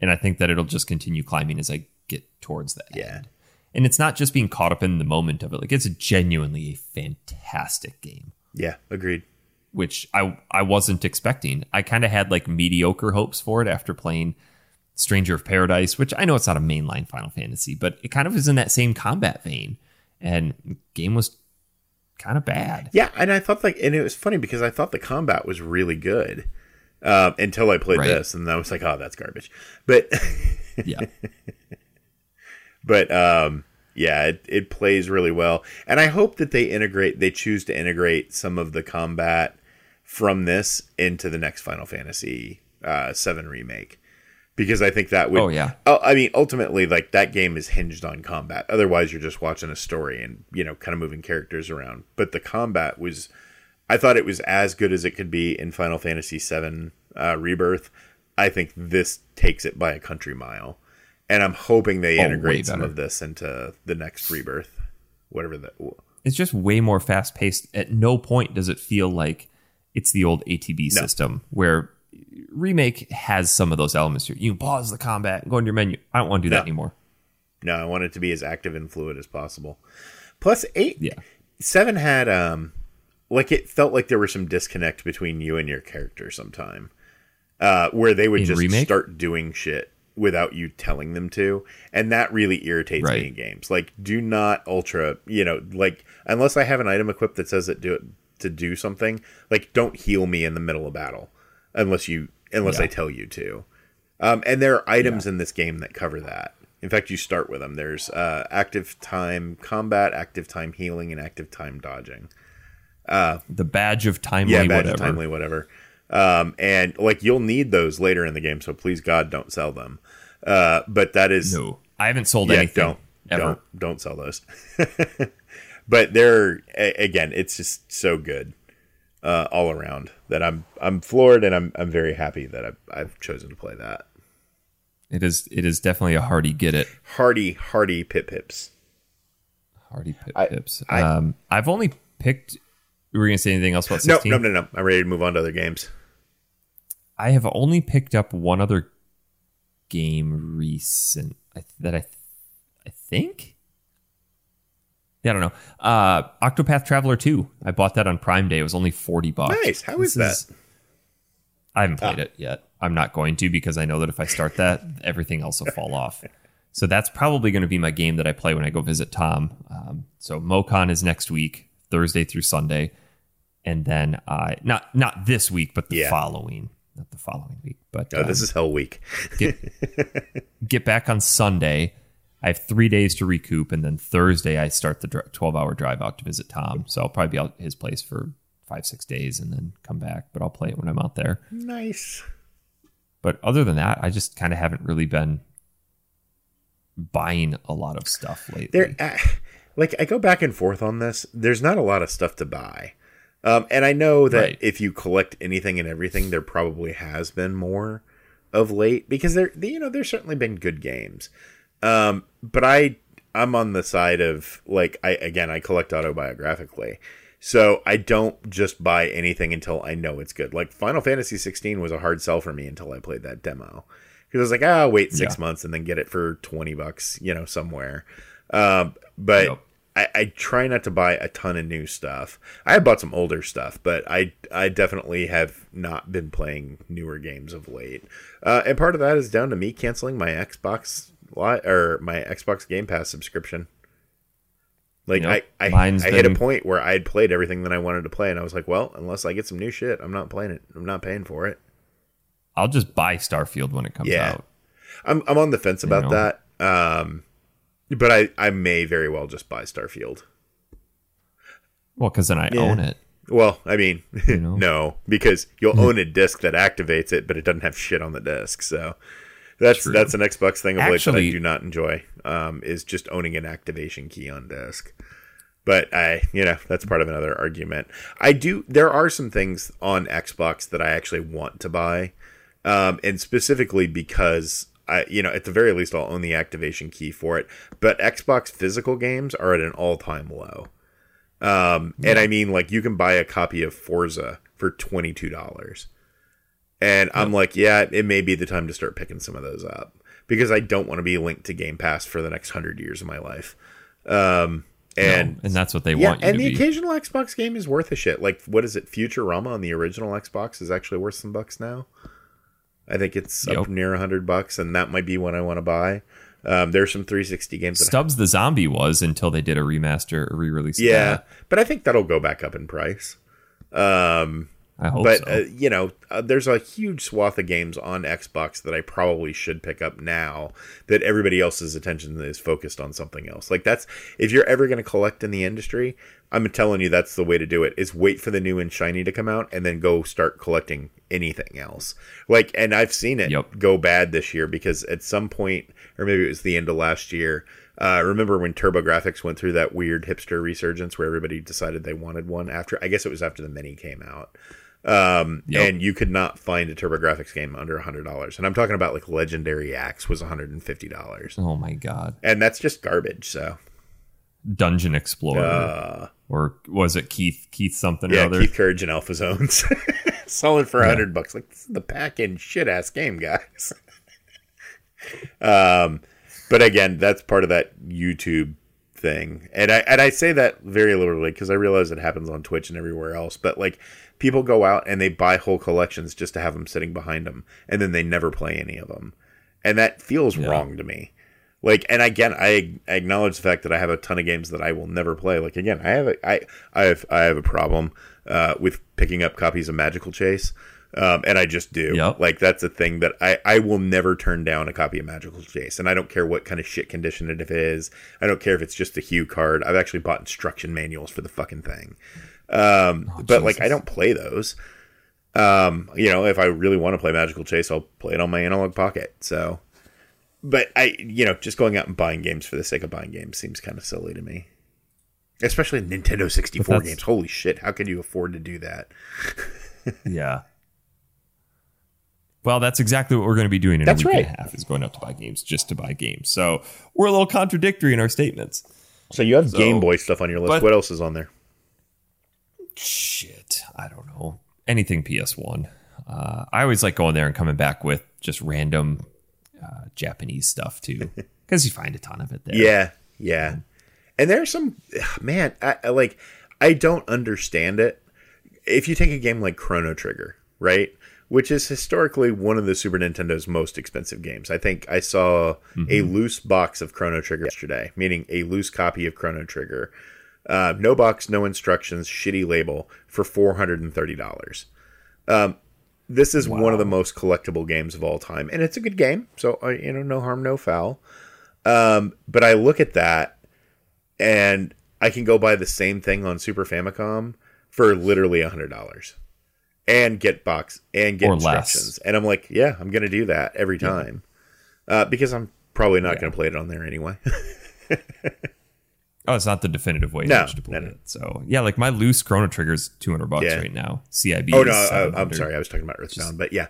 And I think that it'll just continue climbing as I get towards that Yeah. end. And it's not just being caught up in the moment of it. Like it's genuinely a fantastic game, Yeah, agreed. which I I wasn't expecting. I kind of had like mediocre hopes for it after playing Stranger of Paradise, which I know it's not a mainline Final Fantasy, but it kind of is in that same combat vein. And game was kind of bad. Yeah, and I thought like, and it was funny because I thought the combat was really good um, until I played Right. this, and I was like, oh, that's garbage. But Yeah. but um, yeah, it, it plays really well, and I hope that they integrate, they choose to integrate some of the combat from this into the next Final Fantasy uh, Seven remake. Because I think that would. Oh, yeah. Oh, I mean, ultimately, like that game is hinged on combat. Otherwise, you're just watching a story and you know, kind of moving characters around. But the combat was, I thought it was as good as it could be in Final Fantasy VII uh, Rebirth. I think this takes it by a country mile, and I'm hoping they Oh, integrate some of this into the next Rebirth, whatever that. it's just way more fast paced. At no point does it feel like it's the old ATB No. system where remake has some of those elements. Here. You can pause the combat and go into your menu. I don't want to do that anymore. No, I want it to be as active and fluid as possible. Plus, eight, Yeah. seven had um, like it felt like there was some disconnect between you and your character sometime, uh, where they would In just Remake? start doing shit without you telling them to, and that really irritates Right. me in games. Like, do not ultra, you know, like unless I have an item equipped that says it do it to do something. Like, don't heal me in the middle of battle unless you unless Yeah. I tell you to. Um, and there are items in this game that cover that. In fact, you start with them. There's uh, active time combat, active time healing, and active time dodging. The badge of timely Yeah, badge of whatever. timely, whatever. Um, and like you'll need those later in the game, so please God don't sell them. Uh, but that is No, I haven't sold yeah, anything don't ever. don't don't sell those. but they're again, it's just so good uh, all around that I'm I'm floored and I'm I'm very happy that I've, I've chosen to play that. It is it is definitely a hardy get it. Hardy, hardy pip pips. Hardy pip I- pips. I- um, I've only picked. We were we gonna say anything else about No, sixteen? no, no, no. no. I'm ready to move on to other games. I have only picked up one other game recent I, that I I think. Yeah, I don't know. Uh, Octopath Traveler two. I bought that on Prime Day. It was only forty bucks. Nice. How is This that? I haven't played it yet. I'm not going to because I know that if I start that, everything else will fall off. So that's probably going to be my game that I play when I go visit Tom. Um, so MoCon is next week, Thursday through Sunday, and then I not not this week, but the Yeah. following, not the following week, but Oh, um, this is Hell Week. get back on Sunday. I have three days to recoup, and then Thursday I start the twelve hour drive out to visit Tom. So I'll probably be out at his place for five six days, and then come back. But I'll play it when I'm out there. Nice. But other than that, I just kind of haven't really been buying a lot of stuff lately. there uh, like i go back and forth on this there's not a lot of stuff to buy um, and i know that Right. if you collect anything and everything there probably has been more of late because there you know there's certainly been good games um, but i i'm on the side of like i again i collect autobiographically so i don't just buy anything until i know it's good like final fantasy 16 was a hard sell for me until i played that demo because I was like, ah, I'll wait six Yeah. months and then get it for twenty bucks, you know, somewhere. Um, but Yep. I, I try not to buy a ton of new stuff. I have bought some older stuff, but I I definitely have not been playing newer games of late. Uh, and part of that is down to me canceling my Xbox or my Xbox Game Pass subscription. Like. I I, I hit a point where I had played everything that I wanted to play, and I was like, well, unless I get some new shit, I'm not playing it. I'm not paying for it. I'll just buy Starfield when it comes Yeah. out. I'm I'm on the fence about know? that. Um, but I I may very well just buy Starfield. Well, because then I own it. Well, I mean, know? no, because you'll own a disc that activates it, but it doesn't have shit on the disc. So that's True. that's an Xbox thing of late that I do not enjoy. Um, is just owning an activation key on disc. But I, you know, that's part of another argument. I do. There are some things on Xbox that I actually want to buy, um, and specifically because I, you know, at the very least, I'll own the activation key for it. But Xbox physical games are at an all-time low. Um, and I mean, like, you can buy a copy of Forza for twenty two dollars, and I'm like, yeah, it may be the time to start picking some of those up because I don't want to be linked to Game Pass for the next hundred years of my life. Um, and No, and that's what they yeah, want you and the be. occasional Xbox game is worth a shit. Like, what is it? Futurama on the original Xbox is actually worth some bucks now. I think it's up near a hundred bucks, and that might be one I want to buy. Um, there's some 360 games. That Stubbs the Zombie was until they did a remaster, a re-release. yeah, but I think that'll go back up in price. Um, I hope but so. uh, you know, uh, there's a huge swath of games on Xbox that I probably should pick up now that everybody else's attention is focused on something else. Like that's if you're ever going to collect in the industry, I'm telling you that's the way to do it. Is wait for the new and shiny to come out and then go start collecting anything else. Like, and I've seen it Yep. go bad this year because at some point, or maybe it was the end of last year. Uh, remember when TurboGrafx went through that weird hipster resurgence where everybody decided they wanted one after? I guess it was after the Mini came out um, Yep. and you could not find a TurboGrafx game under hundred dollars. And I'm talking about like Legendary Axe was 150 dollars, oh my god, and that's just garbage. So Dungeon Explorer, uh, or was it Keith Keith something or yeah, other? Keith Courage and Alpha Zones, solid for a hundred bucks. Like this is the pack in shit ass game, guys. um, but again, that's part of that YouTube thing, and I and I say that very literally because I realize it happens on Twitch and everywhere else. But like, people go out and they buy whole collections just to have them sitting behind them, and then they never play any of them. and that feels yeah. wrong to me. Like, and again, I acknowledge the fact that I have a ton of games that I will never play. Like, again, I have a, I, I have I have a problem uh, with picking up copies of Magical Chase. Um, and I just do. Yep. Like that's a thing that I, I will never turn down a copy of Magical Chase, and I don't care what kind of shit condition it is. I don't care if it's just a HuCard. I've actually bought instruction manuals for the fucking thing. Um, oh, but Jesus. like I don't play those. Um, you know, if I really want to play Magical Chase, I'll play it on my Analogue Pocket. So, but I, you know, just going out and buying games for the sake of buying games seems kind of silly to me. Especially Nintendo 64 games. Holy shit, how could you afford to do that? yeah. Well, that's exactly what we're going to be doing in that's a week right. and a half is going out to buy games just to buy games. So we're a little contradictory in our statements. So you have so, Game Boy stuff on your list. But, what else is on there? Shit, I don't know. Anything PS1. Uh, I always like going there and coming back with just random uh, Japanese stuff too, because you find a ton of it there. Yeah, yeah. And there's some man, I, I like. I don't understand it. If you take a game like Chrono Trigger, right? which is historically one of the Super Nintendo's most expensive games. I think I saw mm-hmm. a loose box of Chrono Trigger yesterday, meaning a loose copy of Chrono Trigger. Uh, no box, no instructions, shitty label for four hundred and thirty dollars. Um, this is wow. one of the most collectible games of all time, and it's a good game. So uh, you know, no harm, no foul. Um, but I look at that, and I can go buy the same thing on Super Famicom for literally a hundred dollars and get box and get or instructions. Less. And I'm like, yeah, I'm gonna do that every time yeah. uh, because I'm probably not yeah. gonna play it on there anyway. oh, it's not the definitive way no, to no, no. it. So yeah, like my loose Chrono Trigger's 200 bucks yeah. right now. CIB. Oh no, uh, I, am sorry, I was talking about Earthbound, Just, but yeah,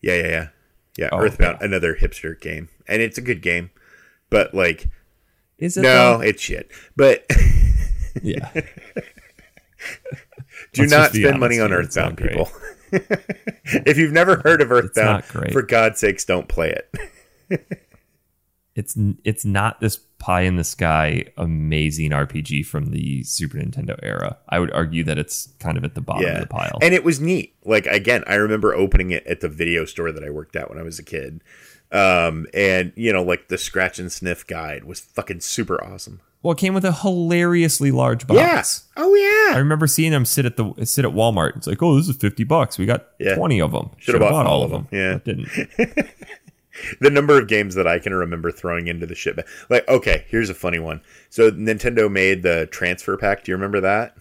yeah, yeah, yeah, yeah. Oh, Earthbound, another hipster game, and it's a good game, but like, is it? No, it's shit. But yeah. Do Let's not spend money on Earthbound, people. if you've never heard of Earthbound, for God's sakes, don't play it. It's it's not this pie in the sky amazing RPG from the Super Nintendo era. I would argue that it's kind of at the bottom yeah. of the pile. And it was neat. Like again, I remember opening it at the video store that I worked at when I was a kid. Um, and you know, like the scratch and sniff guide was fucking super awesome. Well, it came with a hilariously large box. Yeah. Oh yeah. I remember seeing them sit at the sit at Walmart. It's like, oh, this is fifty bucks. We got yeah. twenty of them. Should have bought, bought, all of them. them. Yeah, didn't. the number of games that I can remember throwing into the ship. Like, okay, here's a funny one. So Nintendo made the transfer pack. Do you remember that?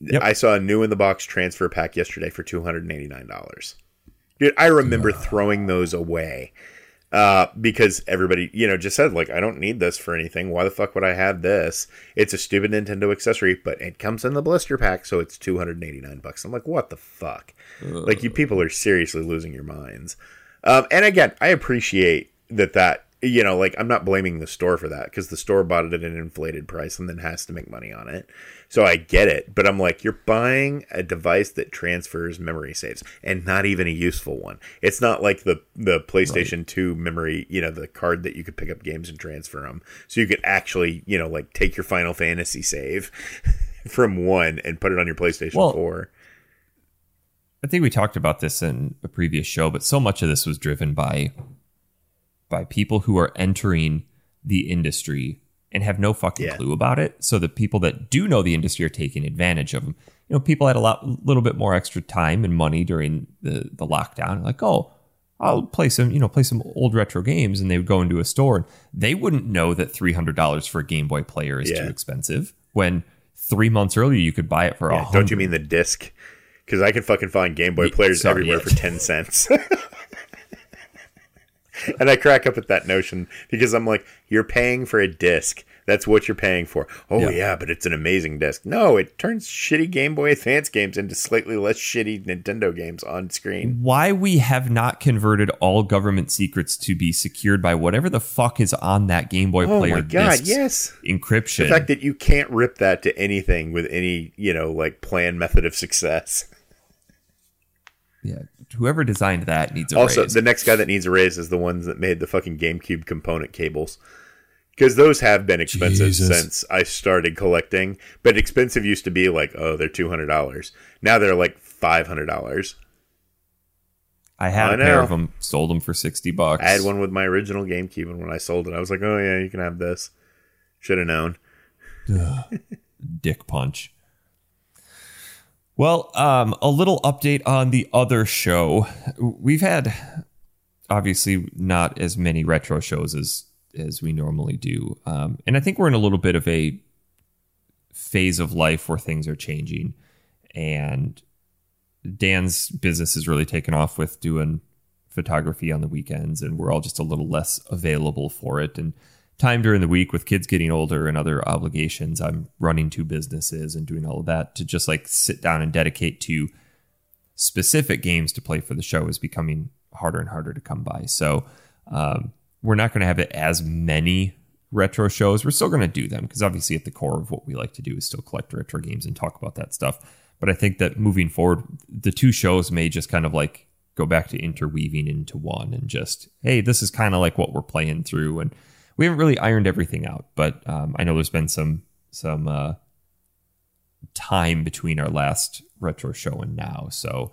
Yep. I saw a new in the box transfer pack yesterday for two hundred and eighty nine dollars. Dude, I remember throwing those away uh, because everybody, you know, just said like, I don't need this for anything. Why the fuck would I have this? It's a stupid Nintendo accessory, but it comes in the blister pack, so it's two hundred and eighty nine bucks. I'm like, what the fuck? Ugh. Like, you people are seriously losing your minds. Um, and again, I appreciate that that you know, like I'm not blaming the store for that because the store bought it at an inflated price and then has to make money on it. So I get it, but I'm like, you're buying a device that transfers memory saves and not even a useful one. It's not like the the PlayStation right. 2 memory, you know, the card that you could pick up games and transfer them. So you could actually, you know, like take your Final Fantasy save from one and put it on your PlayStation well, 4. I think we talked about this in a previous show, but so much of this was driven by by people who are entering the industry and have no fucking yeah. clue about it. So the people that do know the industry are taking advantage of them. You know, people had a lot, little bit more extra time and money during the the lockdown. Like, oh, I'll play some, you know, play some old retro games, and they would go into a store and they wouldn't know that three hundred dollars for a Game Boy player is yeah. too expensive. When three months earlier you could buy it for a yeah, don't you mean the disc? Because I can fucking find Game Boy players Sorry, everywhere for ten cents. and I crack up at that notion because I'm like, you're paying for a disc. That's what you're paying for. Oh yeah. yeah, but it's an amazing disc. No, it turns shitty Game Boy Advance games into slightly less shitty Nintendo games on screen. Why we have not converted all government secrets to be secured by whatever the fuck is on that Game Boy oh player? Oh my god, yes. Encryption. The fact that you can't rip that to anything with any, you know, like planned method of success. Yeah, whoever designed that needs a also, raise. the next guy that needs a raise is the ones that made the fucking GameCube component cables. Because those have been expensive Jesus. since I started collecting. But expensive used to be like, oh, they're $200. Now they're like $500. I had I a pair of them, sold them for sixty bucks. I had one with my original GameCube, and when I sold it, I was like, "Oh yeah, you can have this." Should have known. dick punch. Well, um, a little update on the other show. We've had obviously not as many retro shows as as we normally do, um, and I think we're in a little bit of a phase of life where things are changing, and Dan's business is really taken off with doing photography on the weekends, and we're all just a little less available for it, and time during the week with kids getting older and other obligations i'm running two businesses and doing all of that to just like sit down and dedicate to specific games to play for the show is becoming harder and harder to come by. So um, we're not going to have it as many retro shows. We're still going to do them because obviously at the core of what we like to do is still collect retro games and talk about that stuff. But i think that moving forward the two shows may just kind of like go back to interweaving into one and just hey this is kind of like what we're playing through and we haven't really ironed everything out, but um, I know there's been some some uh, time between our last retro show and now, so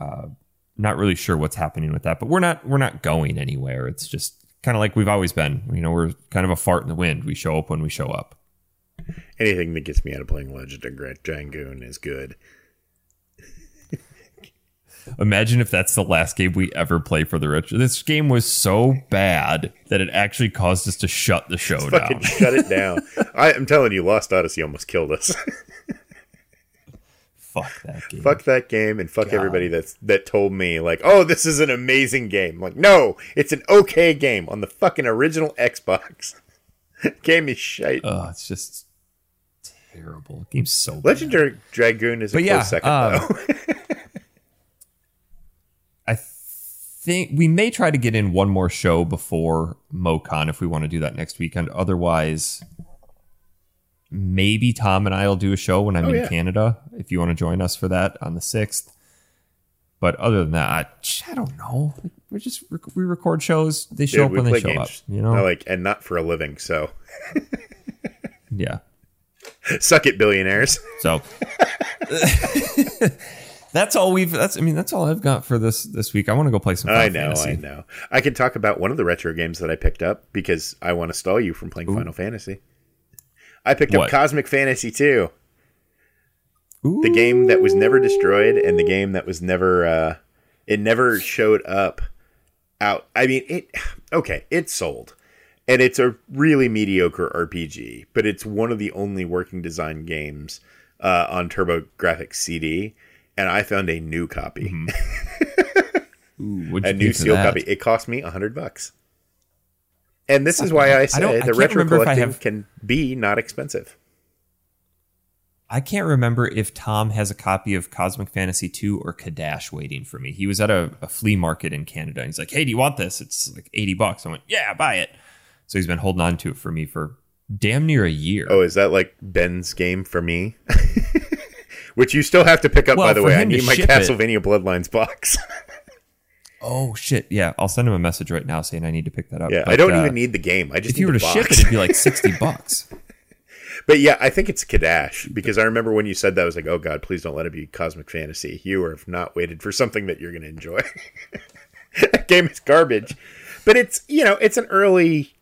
uh, not really sure what's happening with that. But we're not we're not going anywhere. It's just kind of like we've always been. You know, we're kind of a fart in the wind. We show up when we show up. Anything that gets me out of playing Legend of Grand Jangoon is good. Imagine if that's the last game we ever play for the retro. This game was so bad that it actually caused us to shut the show down. shut it down. I, I'm telling you, Lost Odyssey almost killed us. Fuck that game. fuck that game and fuck everybody that's that told me like, oh, this is an amazing game. like, no, it's an okay game on the fucking original Xbox. game is shite. Oh, it's just terrible. Game's so bad. Legendary Dragoon is a But close second um, though. I think we may try to get in one more show before MoCon if we want to do that next weekend. Otherwise, maybe Tom and I will do a show when I'm Oh, in yeah. Canada if you want to join us for that on the 6th. But other than that, I, I don't know. We just we record shows. They show Dude, up when they show games. up. You know, I like and not for a living, so yeah. suck it, billionaires. So that's all we've. That's I mean that's all I've got for this this week. I want to go play some. Final I know, Fantasy. I know. I can talk about one of the retro games that I picked up because I want to stall you from playing Final Fantasy. I picked What? up Cosmic Fantasy 2. Ooh. the game that was never destroyed and the game that was never uh it never showed up out i mean it okay it sold and it's a really mediocre rpg but it's one of the only Working Designs games uh, on TurboGrafx CD, and I found a new copy, mm-hmm. Ooh, what'd you a new pay for seal that? copy. It cost me a hundred bucks, and this is why I say I can't retro collecting have- can be not expensive. I can't remember if Tom has a copy of Cosmic Fantasy 2 or Cadash waiting for me. He was at a, a flea market in Canada. And he's like, hey, do you want this? It's like 80 bucks. I went, yeah, buy it. So he's been holding on to it for me for damn near a year. Oh, is that like Ben's game for me? Which you still have to pick up, Well, by the way. I need my ship it- Castlevania Bloodlines box. Oh, shit. Yeah, I'll send him a message right now saying I need to pick that up. yeah, But, I don't uh, even need the game. I just If you need were the to ship it, it'd be like 60 bucks. But yeah, I think it's Cadash because I remember when you said that, I was like, oh god, please don't let it be Cosmic Fantasy. You have not waited for something that you're going to enjoy. that game is garbage, but it's you know it's an early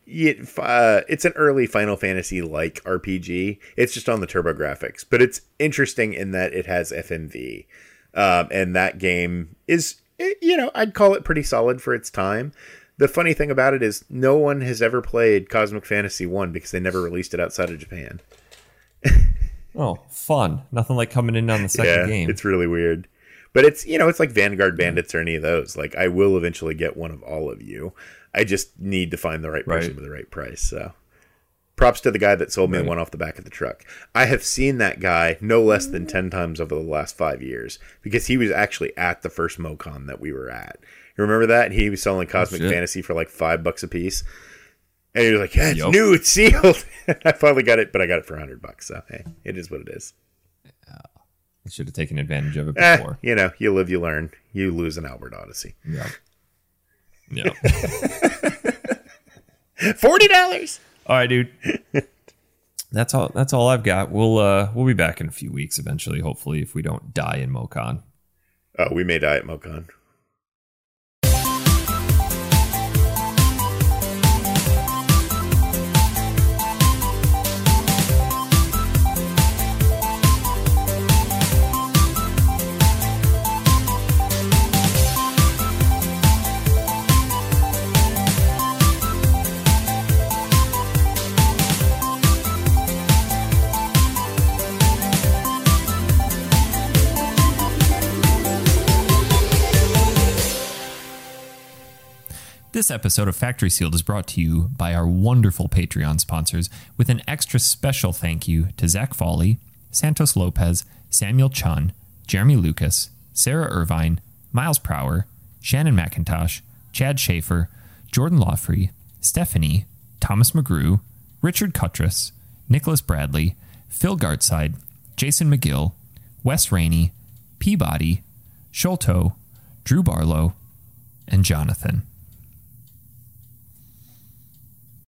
uh, it's an early Final Fantasy like RPG. It's just on the TurboGrafx, but it's interesting in that it has FMV, um, and that game is you know I'd call it pretty solid for its time. The funny thing about it is no one has ever played Cosmic Fantasy 1 because they never released it outside of Japan. Oh, fun. Nothing like coming in on the second yeah, game. it's really weird. But it's, you know, it's like Vanguard Bandits or any of those. Like I will eventually get one of all of you. I just need to find the right person Right. with the right price. So props to the guy that sold me Right. one off the back of the truck. I have seen that guy no less than 10 times over the last 5 years because he was actually at the first MoCon that we were at. You remember that? He was selling Cosmic shit. Fantasy for like 5 bucks a piece. And he was like, "Yeah, it's Yup. new, it's sealed." I finally got it, but I got it for 100 bucks. So, hey, it is what it is. I should have taken advantage of it Eh, before. you know, you live, you learn. You lose an Albert Odyssey. Yeah. Yeah. Forty dollars. All right, dude. That's all. That's all I've got. We'll uh we'll be back in a few weeks eventually. Hopefully, if we don't die in MoCon. Oh, we may die at MoCon. This episode of Factory Sealed is brought to you by our wonderful Patreon sponsors, with an extra special thank you to Zach Foley, Santos Lopez, Samuel Chun, Jeremy Lucas, Sarah Irvine, Miles Prower, Shannon McIntosh, Chad Schaefer, Jordan Lawfree, Stephanie, Thomas McGrew, Richard Cutress, Nicholas Bradley, Phil Gartside, Jason McGill, Wes Rainey, Peabody, Sholto, Drew Barlow, and Jonathan.